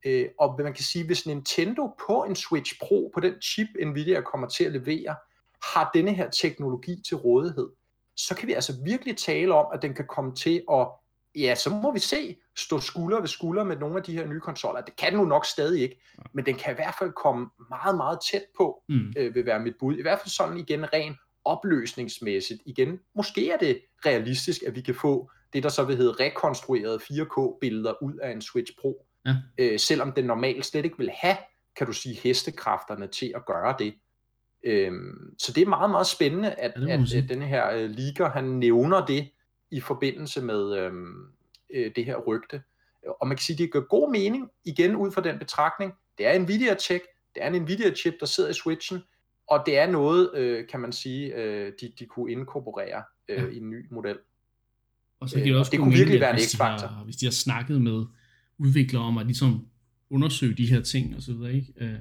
Speaker 2: Øh, og man kan sige, hvis Nintendo på en Switch Pro, på den chip Nvidia kommer til at levere, har denne her teknologi til rådighed, så kan vi altså virkelig tale om, at den kan komme til at, ja, så må vi se, stå skulder ved skulder med nogle af de her nye konsoller. Det kan den nu nok stadig ikke, men den kan i hvert fald komme meget, meget tæt på, mm. øh, vil være mit bud. I hvert fald sådan igen ren opløsningsmæssigt. Igen, måske er det realistisk, at vi kan få det, der så vil hedde rekonstruerede 4K-billeder ud af en Switch Pro ja. øh, selvom den normalt slet ikke vil have, kan du sige, hestekræfterne til at gøre det. Øhm, så det er meget, meget spændende, at, ja, at, at den her øh, liga, han nævner det i forbindelse med øhm, øh, det her rygte. Og man kan sige, at det gør god mening, igen ud fra den betragtning, det er en Nvidia-check, det er en Nvidia-chip, der sidder i Switchen, og det er noget, øh, kan man sige, øh, de, de kunne inkorporere øh, ja. i en ny model.
Speaker 1: Og så kan det øh, også det kunne virkelig være en x-faktor. Hvis de har snakket med udviklere om at ligesom undersøge de her ting og så videre, ikke? Øh,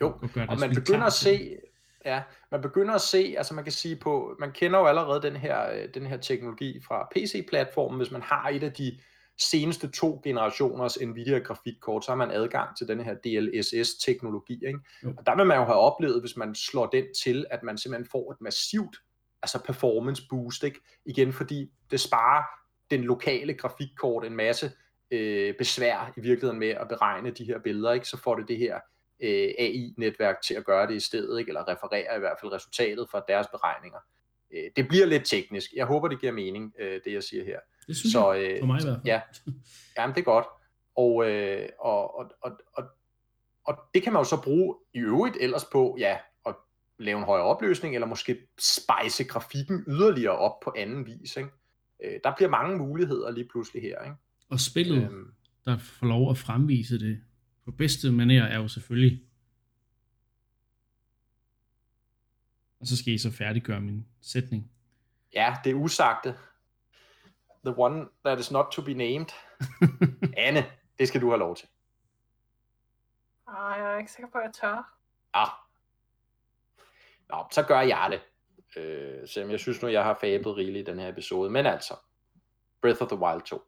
Speaker 2: jo, og, og man begynder at se, ja, man begynder at se, altså man kan sige på, man kender jo allerede den her, øh, den her teknologi fra PC-platformen, hvis man har et af de seneste to generationers Nvidia grafikkort, så har man adgang til den her DLSS-teknologi. Ikke? Og der vil man jo have oplevet, hvis man slår den til, at man simpelthen får et massivt altså performance boost, ikke? igen fordi det sparer den lokale grafikkort en masse øh, besvær i virkeligheden med at beregne de her billeder, ikke? så får det det her øh, AI-netværk til at gøre det i stedet, ikke? eller referere i hvert fald resultatet fra deres beregninger. Øh, det bliver lidt teknisk. Jeg håber, det giver mening, øh, det jeg siger her.
Speaker 1: Det synes så, øh, jeg, for mig i hvert fald.
Speaker 2: Ja, jamen, det er godt. Og, øh, og, og, og, og og det kan man jo så bruge i øvrigt ellers på, ja, at lave en højere opløsning, eller måske spejse grafikken yderligere op på anden vis. Ikke? Øh, der bliver mange muligheder lige pludselig her. Ikke?
Speaker 1: Og spillet, øhm, der får lov at fremvise det på bedste manér, er jo selvfølgelig Og så skal I så færdiggøre min sætning.
Speaker 2: Ja, det er usagte. The one that is not to be named. Anne, det skal du have lov til.
Speaker 3: Ah, jeg er ikke sikker på, at jeg tør.
Speaker 2: Ah. Nå, så gør jeg det. Øh, selvom jeg synes nu, jeg har fabet rigeligt i den her episode. Men altså, Breath of the Wild 2.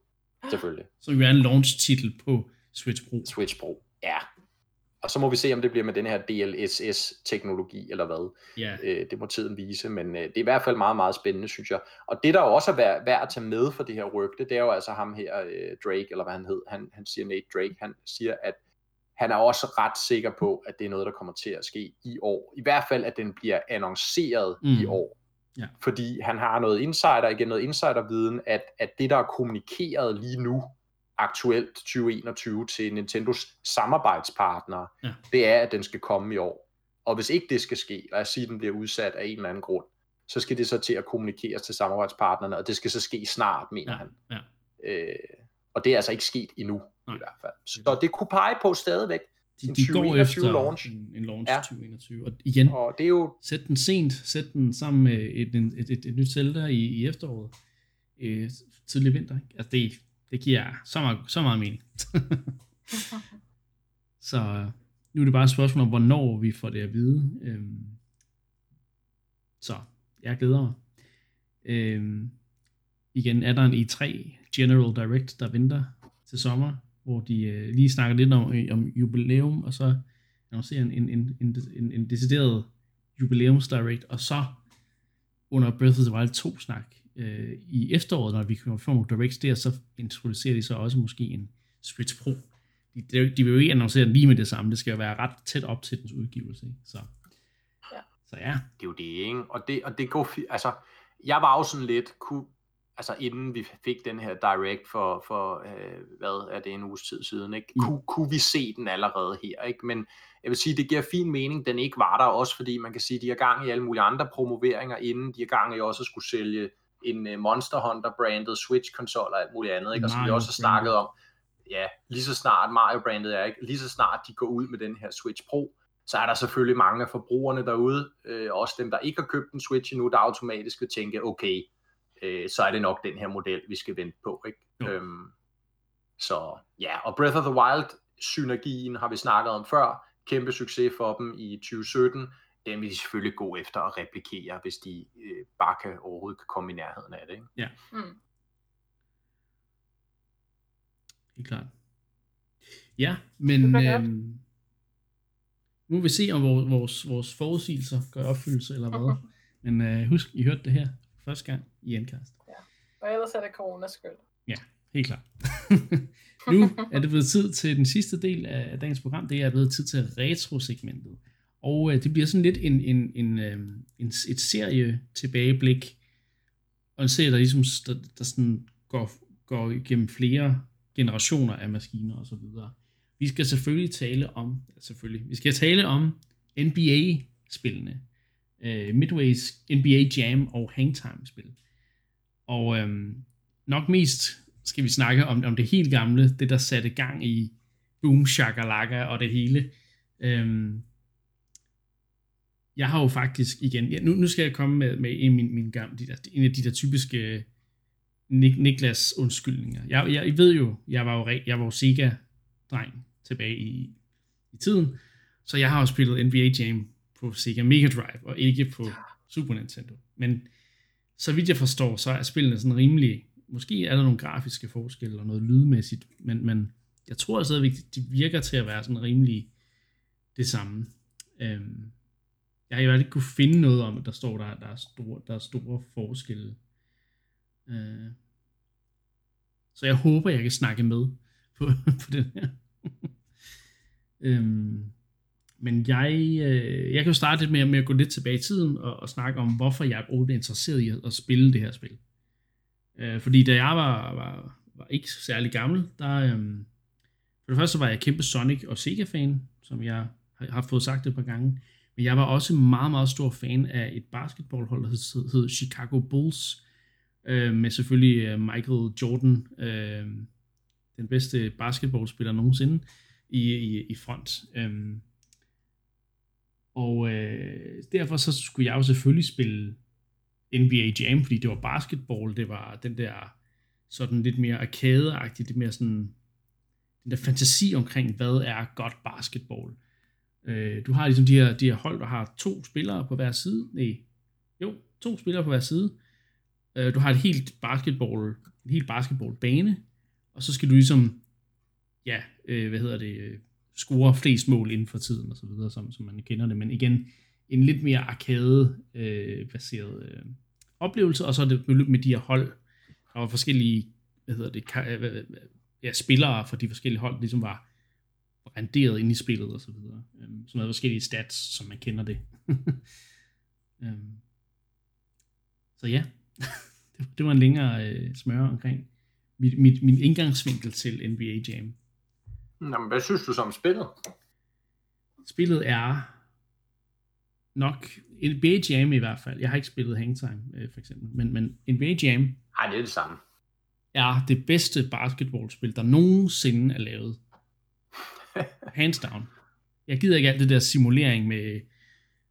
Speaker 2: Selvfølgelig.
Speaker 1: Så vi er en launch-titel på Switch Pro.
Speaker 2: Switch Pro, ja. Og så må vi se, om det bliver med den her DLSS-teknologi, eller hvad.
Speaker 1: Ja.
Speaker 2: Øh, det må tiden vise, men øh, det er i hvert fald meget, meget spændende, synes jeg. Og det, der også er værd, værd at tage med for det her rygte, det er jo altså ham her, øh, Drake, eller hvad han hed, han, han siger Nate Drake, han siger, at han er også ret sikker på, at det er noget, der kommer til at ske i år. I hvert fald, at den bliver annonceret mm. i år.
Speaker 1: Ja.
Speaker 2: Fordi han har noget insider, igen noget insiderviden, at, at det, der er kommunikeret lige nu, aktuelt 2021 til Nintendos samarbejdspartnere, ja. det er, at den skal komme i år. Og hvis ikke det skal ske, lad os sige, at den bliver udsat af en eller anden grund, så skal det så til at kommunikeres til samarbejdspartnerne, og det skal så ske snart, mener
Speaker 1: ja.
Speaker 2: han.
Speaker 1: Ja.
Speaker 2: Øh, og det er altså ikke sket endnu, Nej. i hvert fald. Så det kunne pege på stadigvæk
Speaker 1: de, de går efter launch. En, en launch ja. 2021. Og igen,
Speaker 2: og det er jo...
Speaker 1: sæt den sent, sæt den sammen med et, et, et, et, et nyt Zelda i, i efteråret, øh, tidlig vinter. Ikke? Altså det, det giver så meget, så meget mening. så nu er det bare et spørgsmål om, hvornår vi får det at vide. Øhm, så jeg glæder mig. Øhm, igen er der en E3 General Direct, der venter til sommer, hvor de øh, lige snakker lidt om, om jubilæum, og så annoncerer en, en, en, en, en, en decideret jubilæums direct, og så under Breath of the Wild 2 snak øh, i efteråret, når vi kommer få nogle directs der, så introducerer de så også måske en Switch Pro. De, de, de vil jo ikke annoncere den lige med det samme, det skal jo være ret tæt op til dens udgivelse. Ikke? Så,
Speaker 3: ja.
Speaker 1: så ja.
Speaker 2: Det er jo det, ikke? Og det, og det går, altså, jeg var jo sådan lidt, kunne, altså inden vi fik den her direct for, for øh, hvad er det, en uges tid siden, ikke? Mm. Kunne, kunne vi se den allerede her, ikke? Men jeg vil sige, det giver fin mening, den ikke var der, også fordi man kan sige, de har gang i alle mulige andre promoveringer inden, de har gang i også at skulle sælge en uh, Monster Hunter branded Switch konsol og alt muligt andet, ikke? og som vi også har snakket om, ja, lige så snart Mario brandet er, ikke? lige så snart de går ud med den her Switch Pro, så er der selvfølgelig mange af forbrugerne derude, øh, også dem, der ikke har købt en Switch endnu, der automatisk vil tænke, okay, øh, så er det nok den her model, vi skal vente på. Ikke? Øhm, så ja, og Breath of the Wild, synergien har vi snakket om før, kæmpe succes for dem i 2017, den vil de selvfølgelig gå efter at replikere, hvis de øh, bare kan overhovedet kan komme i nærheden af det. Ikke?
Speaker 1: Ja. Mm. Helt klart. Ja, men øhm, nu vil vi se, om vores, vores, vores forudsigelser gør opfyldelse eller hvad. men øh, husk, I hørte det her første gang i Endcast.
Speaker 3: Ja, og ellers er det corona skyld.
Speaker 1: Ja, helt klart. nu er det blevet tid til den sidste del af dagens program. Det er blevet tid til retro-segmentet. Og øh, det bliver sådan lidt en, en, en, øh, en, et serie tilbageblik, og en serie, der ligesom der, der sådan går, går igennem flere generationer af maskiner og så videre. Vi skal selvfølgelig tale om, selvfølgelig, vi skal tale om NBA-spillene, øh, Midways NBA Jam og Hangtime-spil. Og øh, nok mest skal vi snakke om, om det helt gamle, det der satte gang i Boom Shakalaka og det hele. Øh, jeg har jo faktisk igen, ja, nu, nu skal jeg komme med, med en, min, min gamle, de der, en af de der typiske Nik, Niklas undskyldninger. Jeg, jeg, jeg ved jo, jeg var jo, jeg var jo Sega-dreng tilbage i, i tiden, så jeg har jo spillet NBA Jam på Sega Mega Drive, og ikke på Super Nintendo. Men så vidt jeg forstår, så er spillene sådan rimelig, måske er der nogle grafiske forskelle og noget lydmæssigt, men, men jeg tror at de virker til at være sådan rimelig det samme. Øhm, jeg har i hvert fald ikke kunne finde noget om, at der står, der, der, er, store, der er store forskelle. Øh. Så jeg håber, jeg kan snakke med på, på den her. øhm, men jeg, øh, jeg kan jo starte lidt med, med at gå lidt tilbage i tiden og, og snakke om, hvorfor jeg er interesseret i at, spille det her spil. Øh, fordi da jeg var, var, var ikke særlig gammel, der, øh, for det første var jeg kæmpe Sonic og Sega-fan, som jeg har fået sagt det et par gange. Men jeg var også meget, meget stor fan af et basketballhold, der hed, hed Chicago Bulls, øh, med selvfølgelig øh, Michael Jordan, øh, den bedste basketballspiller nogensinde, i, i, i front. Øh, og øh, derfor så skulle jeg jo selvfølgelig spille NBA Jam, fordi det var basketball, det var den der sådan lidt mere arcade lidt mere sådan den der fantasi omkring, hvad er godt basketball. Øh, du har ligesom de her, de her hold, der har to spillere på hver side. Nej, jo, to spillere på hver side. Øh, du har et helt basketball, en helt basketballbane, og så skal du ligesom, ja, øh, hvad hedder det, øh, score flest mål inden for tiden og så videre, som, som man kender det. Men igen, en lidt mere arcade-baseret øh, øh, oplevelse, og så er det med de her hold, der var forskellige, hvad hedder det, øh, øh, ja, spillere for de forskellige hold, ligesom var renderet ind i spillet og så videre. Um, sådan noget forskellige stats, som man kender det. um, så ja, det, var en længere uh, smør omkring mit, mit, min indgangsvinkel til NBA Jam.
Speaker 2: Nå, men hvad synes du så om spillet?
Speaker 1: Spillet er nok NBA Jam i hvert fald. Jeg har ikke spillet Hangtime, øh, for eksempel. Men, men NBA Jam...
Speaker 2: Har det er det samme.
Speaker 1: Er det bedste basketballspil, der nogensinde er lavet. Hands down. Jeg gider ikke alt det der simulering med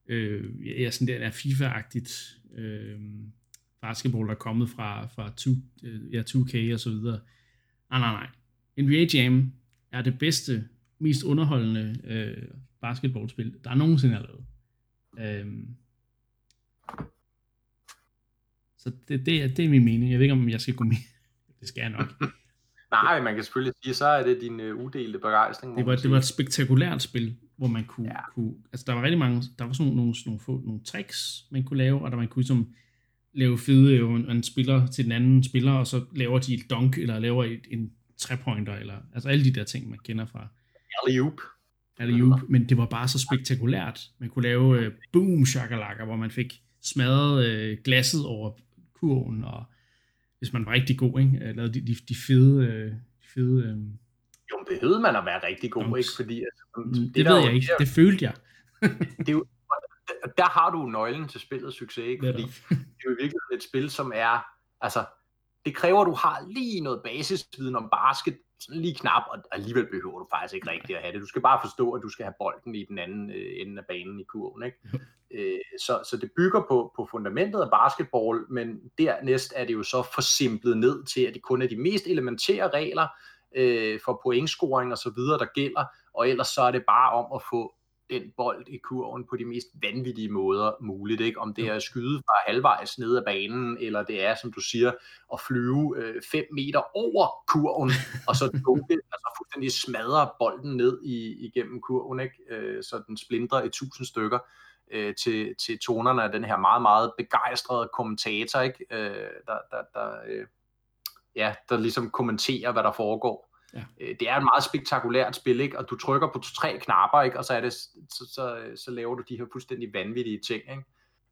Speaker 1: øh, ja, sådan der, der FIFA-agtigt øh, basketball, der er kommet fra, fra 2, øh, ja, 2K og så videre. Nej, nej, nej. NBA Jam er det bedste, mest underholdende øh, basketballspil, der er nogensinde er lavet. Øh, så det, det, er, det er min mening. Jeg ved ikke, om jeg skal gå med. Det skal jeg nok.
Speaker 2: Nej, man kan selvfølgelig sige, så er det din uh, udelte begejstring.
Speaker 1: Det var, det var et spektakulært spil, hvor man kunne, ja. kunne, altså der var rigtig mange, der var sådan nogle, nogle, få, nogle tricks, man kunne lave, og der man kunne som lave fede, jo, en, en spiller til den anden spiller, og så laver de et dunk, eller laver et, en trepointer, eller altså alle de der ting, man kender fra.
Speaker 2: Alley-oop
Speaker 1: alley men det var bare så spektakulært. Man kunne lave uh, boom shakalaka, hvor man fik smadret uh, glasset over kurven, og hvis man var rigtig god, ikke? Uh, lavede de, de, de fede... Uh, de fede uh,
Speaker 2: jo, behøvede man at være rigtig god, dunks. ikke? Fordi, altså,
Speaker 1: det, mm, det ved jeg ikke, det følte jeg.
Speaker 2: det er jo, der har du nøglen til spillets succes, ikke? Fordi det er jo virkelig et spil, som er, altså, det kræver, at du har lige noget basisviden om basket, sådan lige knap, og alligevel behøver du faktisk ikke rigtig at have det. Du skal bare forstå, at du skal have bolden i den anden øh, ende af banen i kurven. Ikke? øh, så, så det bygger på, på fundamentet af basketball, men dernæst er det jo så forsimplet ned til, at det kun er de mest elementære regler øh, for pointscoring og så videre, der gælder, og ellers så er det bare om at få den bold i kurven på de mest vanvittige måder muligt. Ikke? Om det er at skyde fra halvvejs ned ad banen, eller det er, som du siger, at flyve 5 øh, meter over kurven, og så dunke, altså fuldstændig smadre bolden ned i, igennem kurven, ikke? Øh, så den splindrer i tusind stykker øh, til, til tonerne af den her meget, meget begejstrede kommentator, ikke? Øh, der, der, der, øh, ja, der ligesom kommenterer, hvad der foregår. Ja. Øh, det er et meget spektakulært spil, ikke? og du trykker på tre knapper, ikke? og så, er det, så, så, så laver du de her fuldstændig vanvittige ting. Ikke?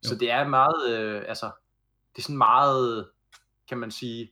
Speaker 2: Så det er meget, øh, altså, det er sådan meget, kan man sige,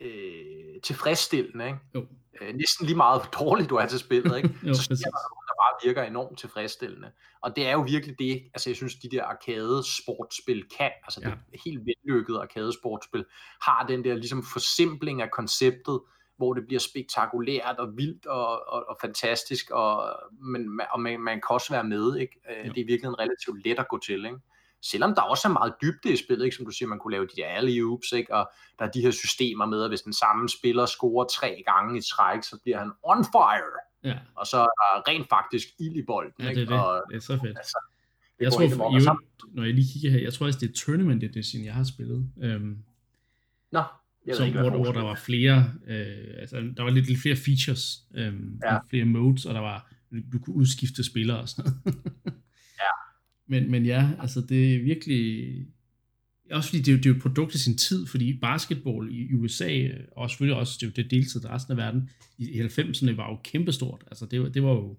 Speaker 2: øh, tilfredsstillende. Ikke? Jo. Øh, næsten lige meget, hvor dårligt du er til spillet. Ikke? jo, så sker der der bare virker enormt tilfredsstillende. Og det er jo virkelig det, altså jeg synes, de der arcade sportspil kan, altså ja. det helt vellykkede arcade sportspil, har den der ligesom forsimpling af konceptet, hvor det bliver spektakulært og vildt og, og, og fantastisk, og, men, og man, man kan også være med. Ikke? Øh, ja. Det er virkelig en relativt let at gå til. Ikke? Selvom der også er meget dybde i spillet, ikke? som du siger, man kunne lave de der alley-oops, ikke? og der er de her systemer med, at hvis den samme spiller scorer tre gange i træk, så bliver han on fire. Ja. Og så er der rent faktisk ild i bolden.
Speaker 1: Ja, det er det. Og, det er så fedt. Altså, det jeg tror, jo, når jeg lige kigger her, jeg tror også, det er Tournament Edition, jeg har spillet. Øhm,
Speaker 2: Nå,
Speaker 1: jeg som, ikke, hvor, hvor der var flere, øh, altså der var lidt, lidt flere features, øh, ja. flere modes, og der var, du kunne udskifte spillere og sådan noget. ja. Men, men ja, altså det er virkelig, også fordi det er, det er jo et produkt i sin tid, fordi basketball i USA, og selvfølgelig også det, det deltid i resten af verden, i 90'erne var jo kæmpestort. Altså det, det var jo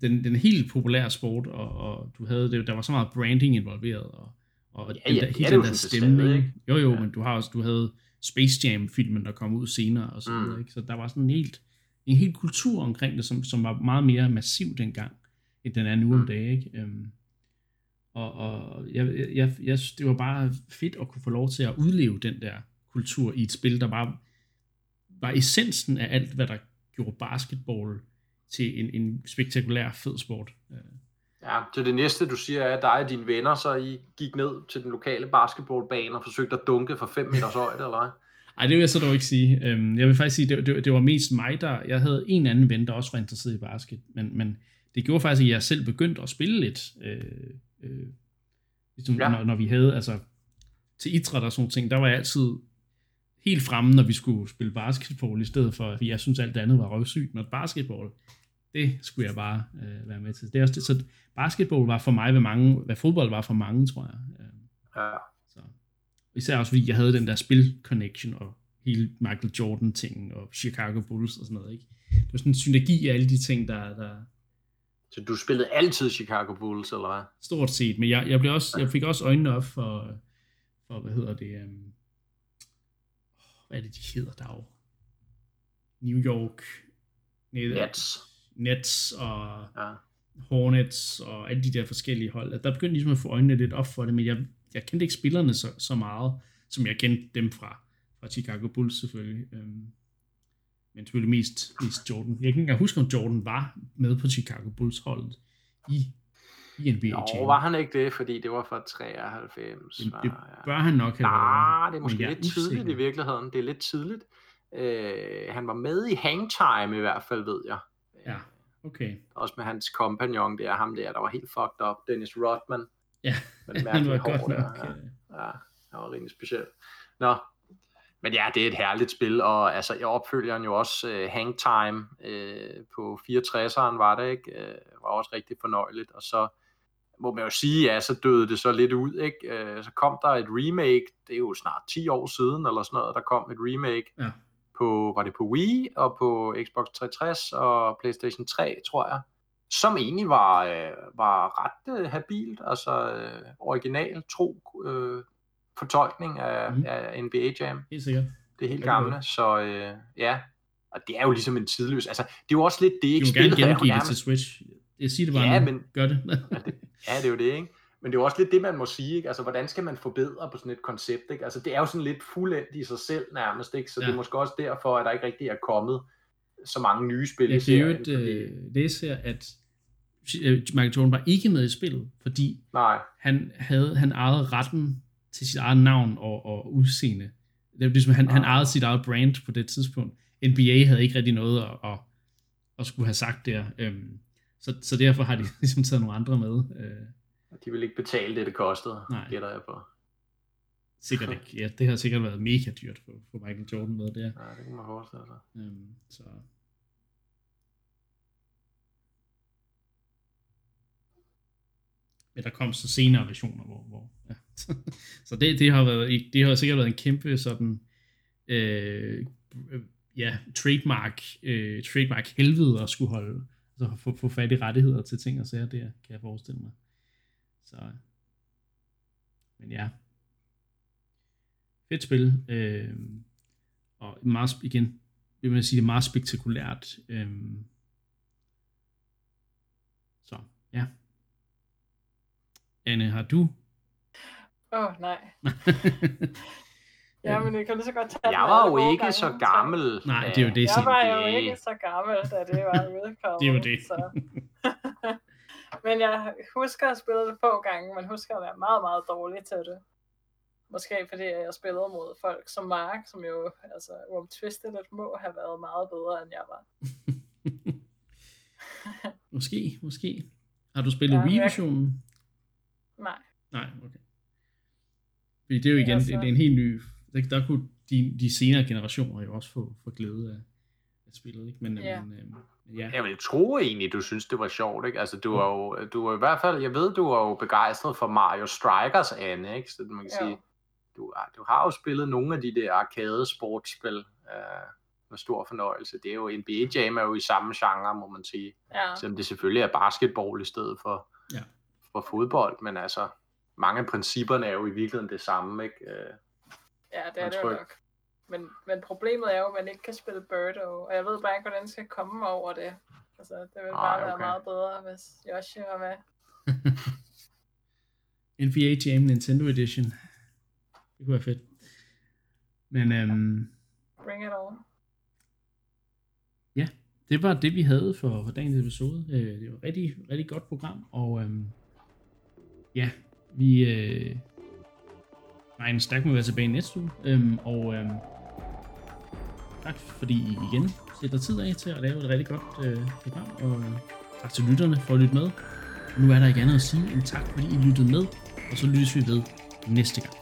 Speaker 1: den, den helt populære sport, og, og du havde det, der var så meget branding involveret, og og ja, ja, den, hele den der stemning. Ikke? Jo, jo, ja. men du har også, du havde Space Jam-filmen, der kom ud senere, og så, mm. ikke? så der var sådan en helt, en hel kultur omkring det, som, som var meget mere massiv dengang, end den er nu om dagen. Ikke? Øhm, og og jeg, jeg, jeg, synes, det var bare fedt at kunne få lov til at udleve den der kultur i et spil, der bare var essensen af alt, hvad der gjorde basketball til en, en spektakulær fed sport.
Speaker 2: Ja, så det næste, du siger, er, at dig og dine venner, så I gik ned til den lokale basketballbane og forsøgte at dunke for 5 meters højde, eller hvad?
Speaker 1: Ej, det vil jeg så dog ikke sige. Øhm, jeg vil faktisk sige, det, det, det var mest mig, der... Jeg havde en anden ven, der også var interesseret i basket, men, men det gjorde faktisk, at jeg selv begyndte at spille lidt. Øh, øh, ligesom ja. når, når vi havde, altså til idræt og sådan ting, der var jeg altid helt fremme, når vi skulle spille basketball, i stedet for, at jeg synes alt det andet var røvsygt, men basketball, det skulle jeg bare øh, være med til. Det er også det, så basketball var for mig, hvad, mange, hvad fodbold var for mange, tror jeg. Øh,
Speaker 2: Ja.
Speaker 1: så. Især også fordi jeg havde den der spil-connection og hele Michael Jordan-ting og Chicago Bulls og sådan noget. Ikke? Det var sådan en synergi af alle de ting, der, der
Speaker 2: Så du spillede altid Chicago Bulls, eller hvad?
Speaker 1: stort set. Men jeg, jeg, blev også, jeg fik også øjnene op for, for hvad hedder det, um, hvad er det, de hedder der jo? New York,
Speaker 2: Nets.
Speaker 1: Nets og
Speaker 2: Ja.
Speaker 1: Hornets og alle de der forskellige hold. Der begyndte ligesom at få øjnene lidt op for det, men jeg, jeg kendte ikke spillerne så, så meget, som jeg kendte dem fra, fra Chicago Bulls selvfølgelig. Øhm, men selvfølgelig mest, mest Jordan. Jeg kan ikke huske, om Jordan var med på Chicago Bulls holdet i, i NBA
Speaker 2: Nå,
Speaker 1: Jam.
Speaker 2: var han ikke det, fordi det var fra 93?
Speaker 1: Det,
Speaker 2: var,
Speaker 1: det bør han nok have
Speaker 2: Nej,
Speaker 1: været.
Speaker 2: det er
Speaker 1: men
Speaker 2: måske lidt tidligt
Speaker 1: usikker.
Speaker 2: i virkeligheden. Det er lidt tidligt. Øh, han var med i Hangtime i hvert fald, ved jeg.
Speaker 1: Ja, okay.
Speaker 2: Også med hans kompagnon, det er ham der, der var helt fucked up. Dennis Rodman.
Speaker 1: Ja,
Speaker 2: det
Speaker 1: han var
Speaker 2: mærkelige
Speaker 1: godt
Speaker 2: hår
Speaker 1: nok.
Speaker 2: der, ja.
Speaker 1: øh,
Speaker 2: Ja, han var rimelig speciel. Nå, men ja, det er et herligt spil, og altså, jeg opfølger jo også uh, Hangtime uh, på 64'eren, var det ikke? Uh, var også rigtig fornøjeligt, og så må man jo sige, ja, så døde det så lidt ud, ikke? Uh, så kom der et remake, det er jo snart 10 år siden, eller sådan noget, der kom et remake
Speaker 1: Ja.
Speaker 2: På, var det på Wii, og på Xbox 360 og PlayStation 3, tror jeg, som egentlig var, øh, var ret øh, habilt, altså øh, original, tro øh, fortolkning af, mm. af NBA Jam,
Speaker 1: Helt sikkert.
Speaker 2: det helt
Speaker 1: Ja, det
Speaker 2: gamle, så øh, ja, og det er jo ligesom en tidløs, altså det er jo også lidt det,
Speaker 1: Du
Speaker 2: ikke?
Speaker 1: gerne
Speaker 2: Spillet er jo
Speaker 1: gengive det til Switch. Jeg siger det bare
Speaker 2: Ja,
Speaker 1: nu.
Speaker 2: men-
Speaker 1: Gør det.
Speaker 2: Ja, det er jo det, ikke? Men det er jo også lidt det, man må sige, ikke? Altså, hvordan skal man forbedre på sådan et koncept, ikke? Altså, det er jo sådan lidt fuldendt i sig selv nærmest, ikke? Så ja. Det er måske også derfor, at der ikke rigtig er kommet så mange nye spil
Speaker 1: Jeg kan jo et, øh, læse her, at øh, Michael Jordan var ikke med i spillet, fordi
Speaker 2: Nej,
Speaker 1: han havde han ejede retten til sit eget navn og, og udseende. Det var ligesom, han, han
Speaker 2: Ah.
Speaker 1: ejede sit eget brand på det tidspunkt. NBA havde ikke rigtig noget at, at, at skulle have sagt der. Øhm, så, så derfor har de ligesom taget nogle andre med. Øh,
Speaker 2: de vil ikke betale det, det kostede,
Speaker 1: Nej.
Speaker 2: gætter jeg på.
Speaker 1: sikkert ikke. Ja, det har sikkert været mega dyrt for, for Michael Jordan med der.
Speaker 2: Ja, det kan man forestille sig.
Speaker 1: Øhm, så. Men der kom så senere versioner, hvor, hvor ja. så det, det har været, det har sikkert været en kæmpe sådan, øh, ja, trademark, øh, trademark helvede at skulle holde, altså få, få fat i rettigheder til ting og sager der, kan jeg forestille mig. Så, men ja. Fedt spil. Øh, og meget, igen, vil man sige, det er meget spektakulært. Øhm, så, ja. Anne, har du?
Speaker 3: Åh, oh, nej. Ja, men vi kan lige så godt tage
Speaker 2: Jeg var jo ikke
Speaker 3: gange,
Speaker 2: så gammel.
Speaker 1: Nej, det er jo det,
Speaker 3: Jeg var jo ikke så gammel, da det var udkommet.
Speaker 1: Det er jo det.
Speaker 3: Så. men jeg husker at spille det få gange, men husker at være meget, meget dårlig til det. Måske fordi jeg spillede mod folk som Mark, som jo altså, uomtvisteligt må have været meget bedre, end jeg var.
Speaker 1: måske, måske. Har du spillet
Speaker 3: Ja, men jeg-
Speaker 1: Wii-versionen?
Speaker 3: Nej.
Speaker 1: Nej, okay. Fordi det er jo igen,
Speaker 3: Altså-
Speaker 1: det, det er en helt ny... Der, der kunne de, de senere generationer jo også få, få glæde af, af spillet, ikke? Men,
Speaker 3: Ja.
Speaker 1: men, øhm, ja.
Speaker 2: Jeg vil tro egentlig, du synes, det var sjovt, ikke? Altså, du var jo, du var i hvert fald, jeg ved, du var jo begejstret for Mario Strikers, Anne, ikke? Så man kan
Speaker 3: Jo.
Speaker 2: sige, du, du har jo spillet nogle af de der arcade sportsspil øh, med stor fornøjelse. Det er jo, NBA Jam er jo i samme genre, må man sige.
Speaker 3: Ja.
Speaker 2: Selvom det selvfølgelig er basketball i stedet for,
Speaker 1: Ja.
Speaker 2: for fodbold, men altså, mange af principperne er jo i virkeligheden det samme, ikke? Øh,
Speaker 3: ja, det er det jo
Speaker 2: tryk-
Speaker 3: nok. Men, men problemet er jo, at man ikke kan spille Birdo, og jeg ved bare ikke, hvordan jeg skal komme over det. Altså, det vil bare
Speaker 2: Ej,
Speaker 3: være
Speaker 2: okay.
Speaker 3: meget bedre, hvis Yoshi var med.
Speaker 1: NBA Jam Nintendo Edition. Det kunne være fedt. Men øhm,
Speaker 3: Bring it on.
Speaker 1: det var det, vi havde for, for dagens episode. Øh, det var et rigtig, rigtig godt program, og øhm, ja, vi øh, stærkt med at være tilbage næste uge, øhm, og øhm, tak fordi I igen sætter tid af til at lave et rigtig godt øh, program, og øh, tak til lytterne for at lytte med. Nu er der ikke andet at sige end tak, fordi I lyttede med, og så lyttes vi ved næste gang.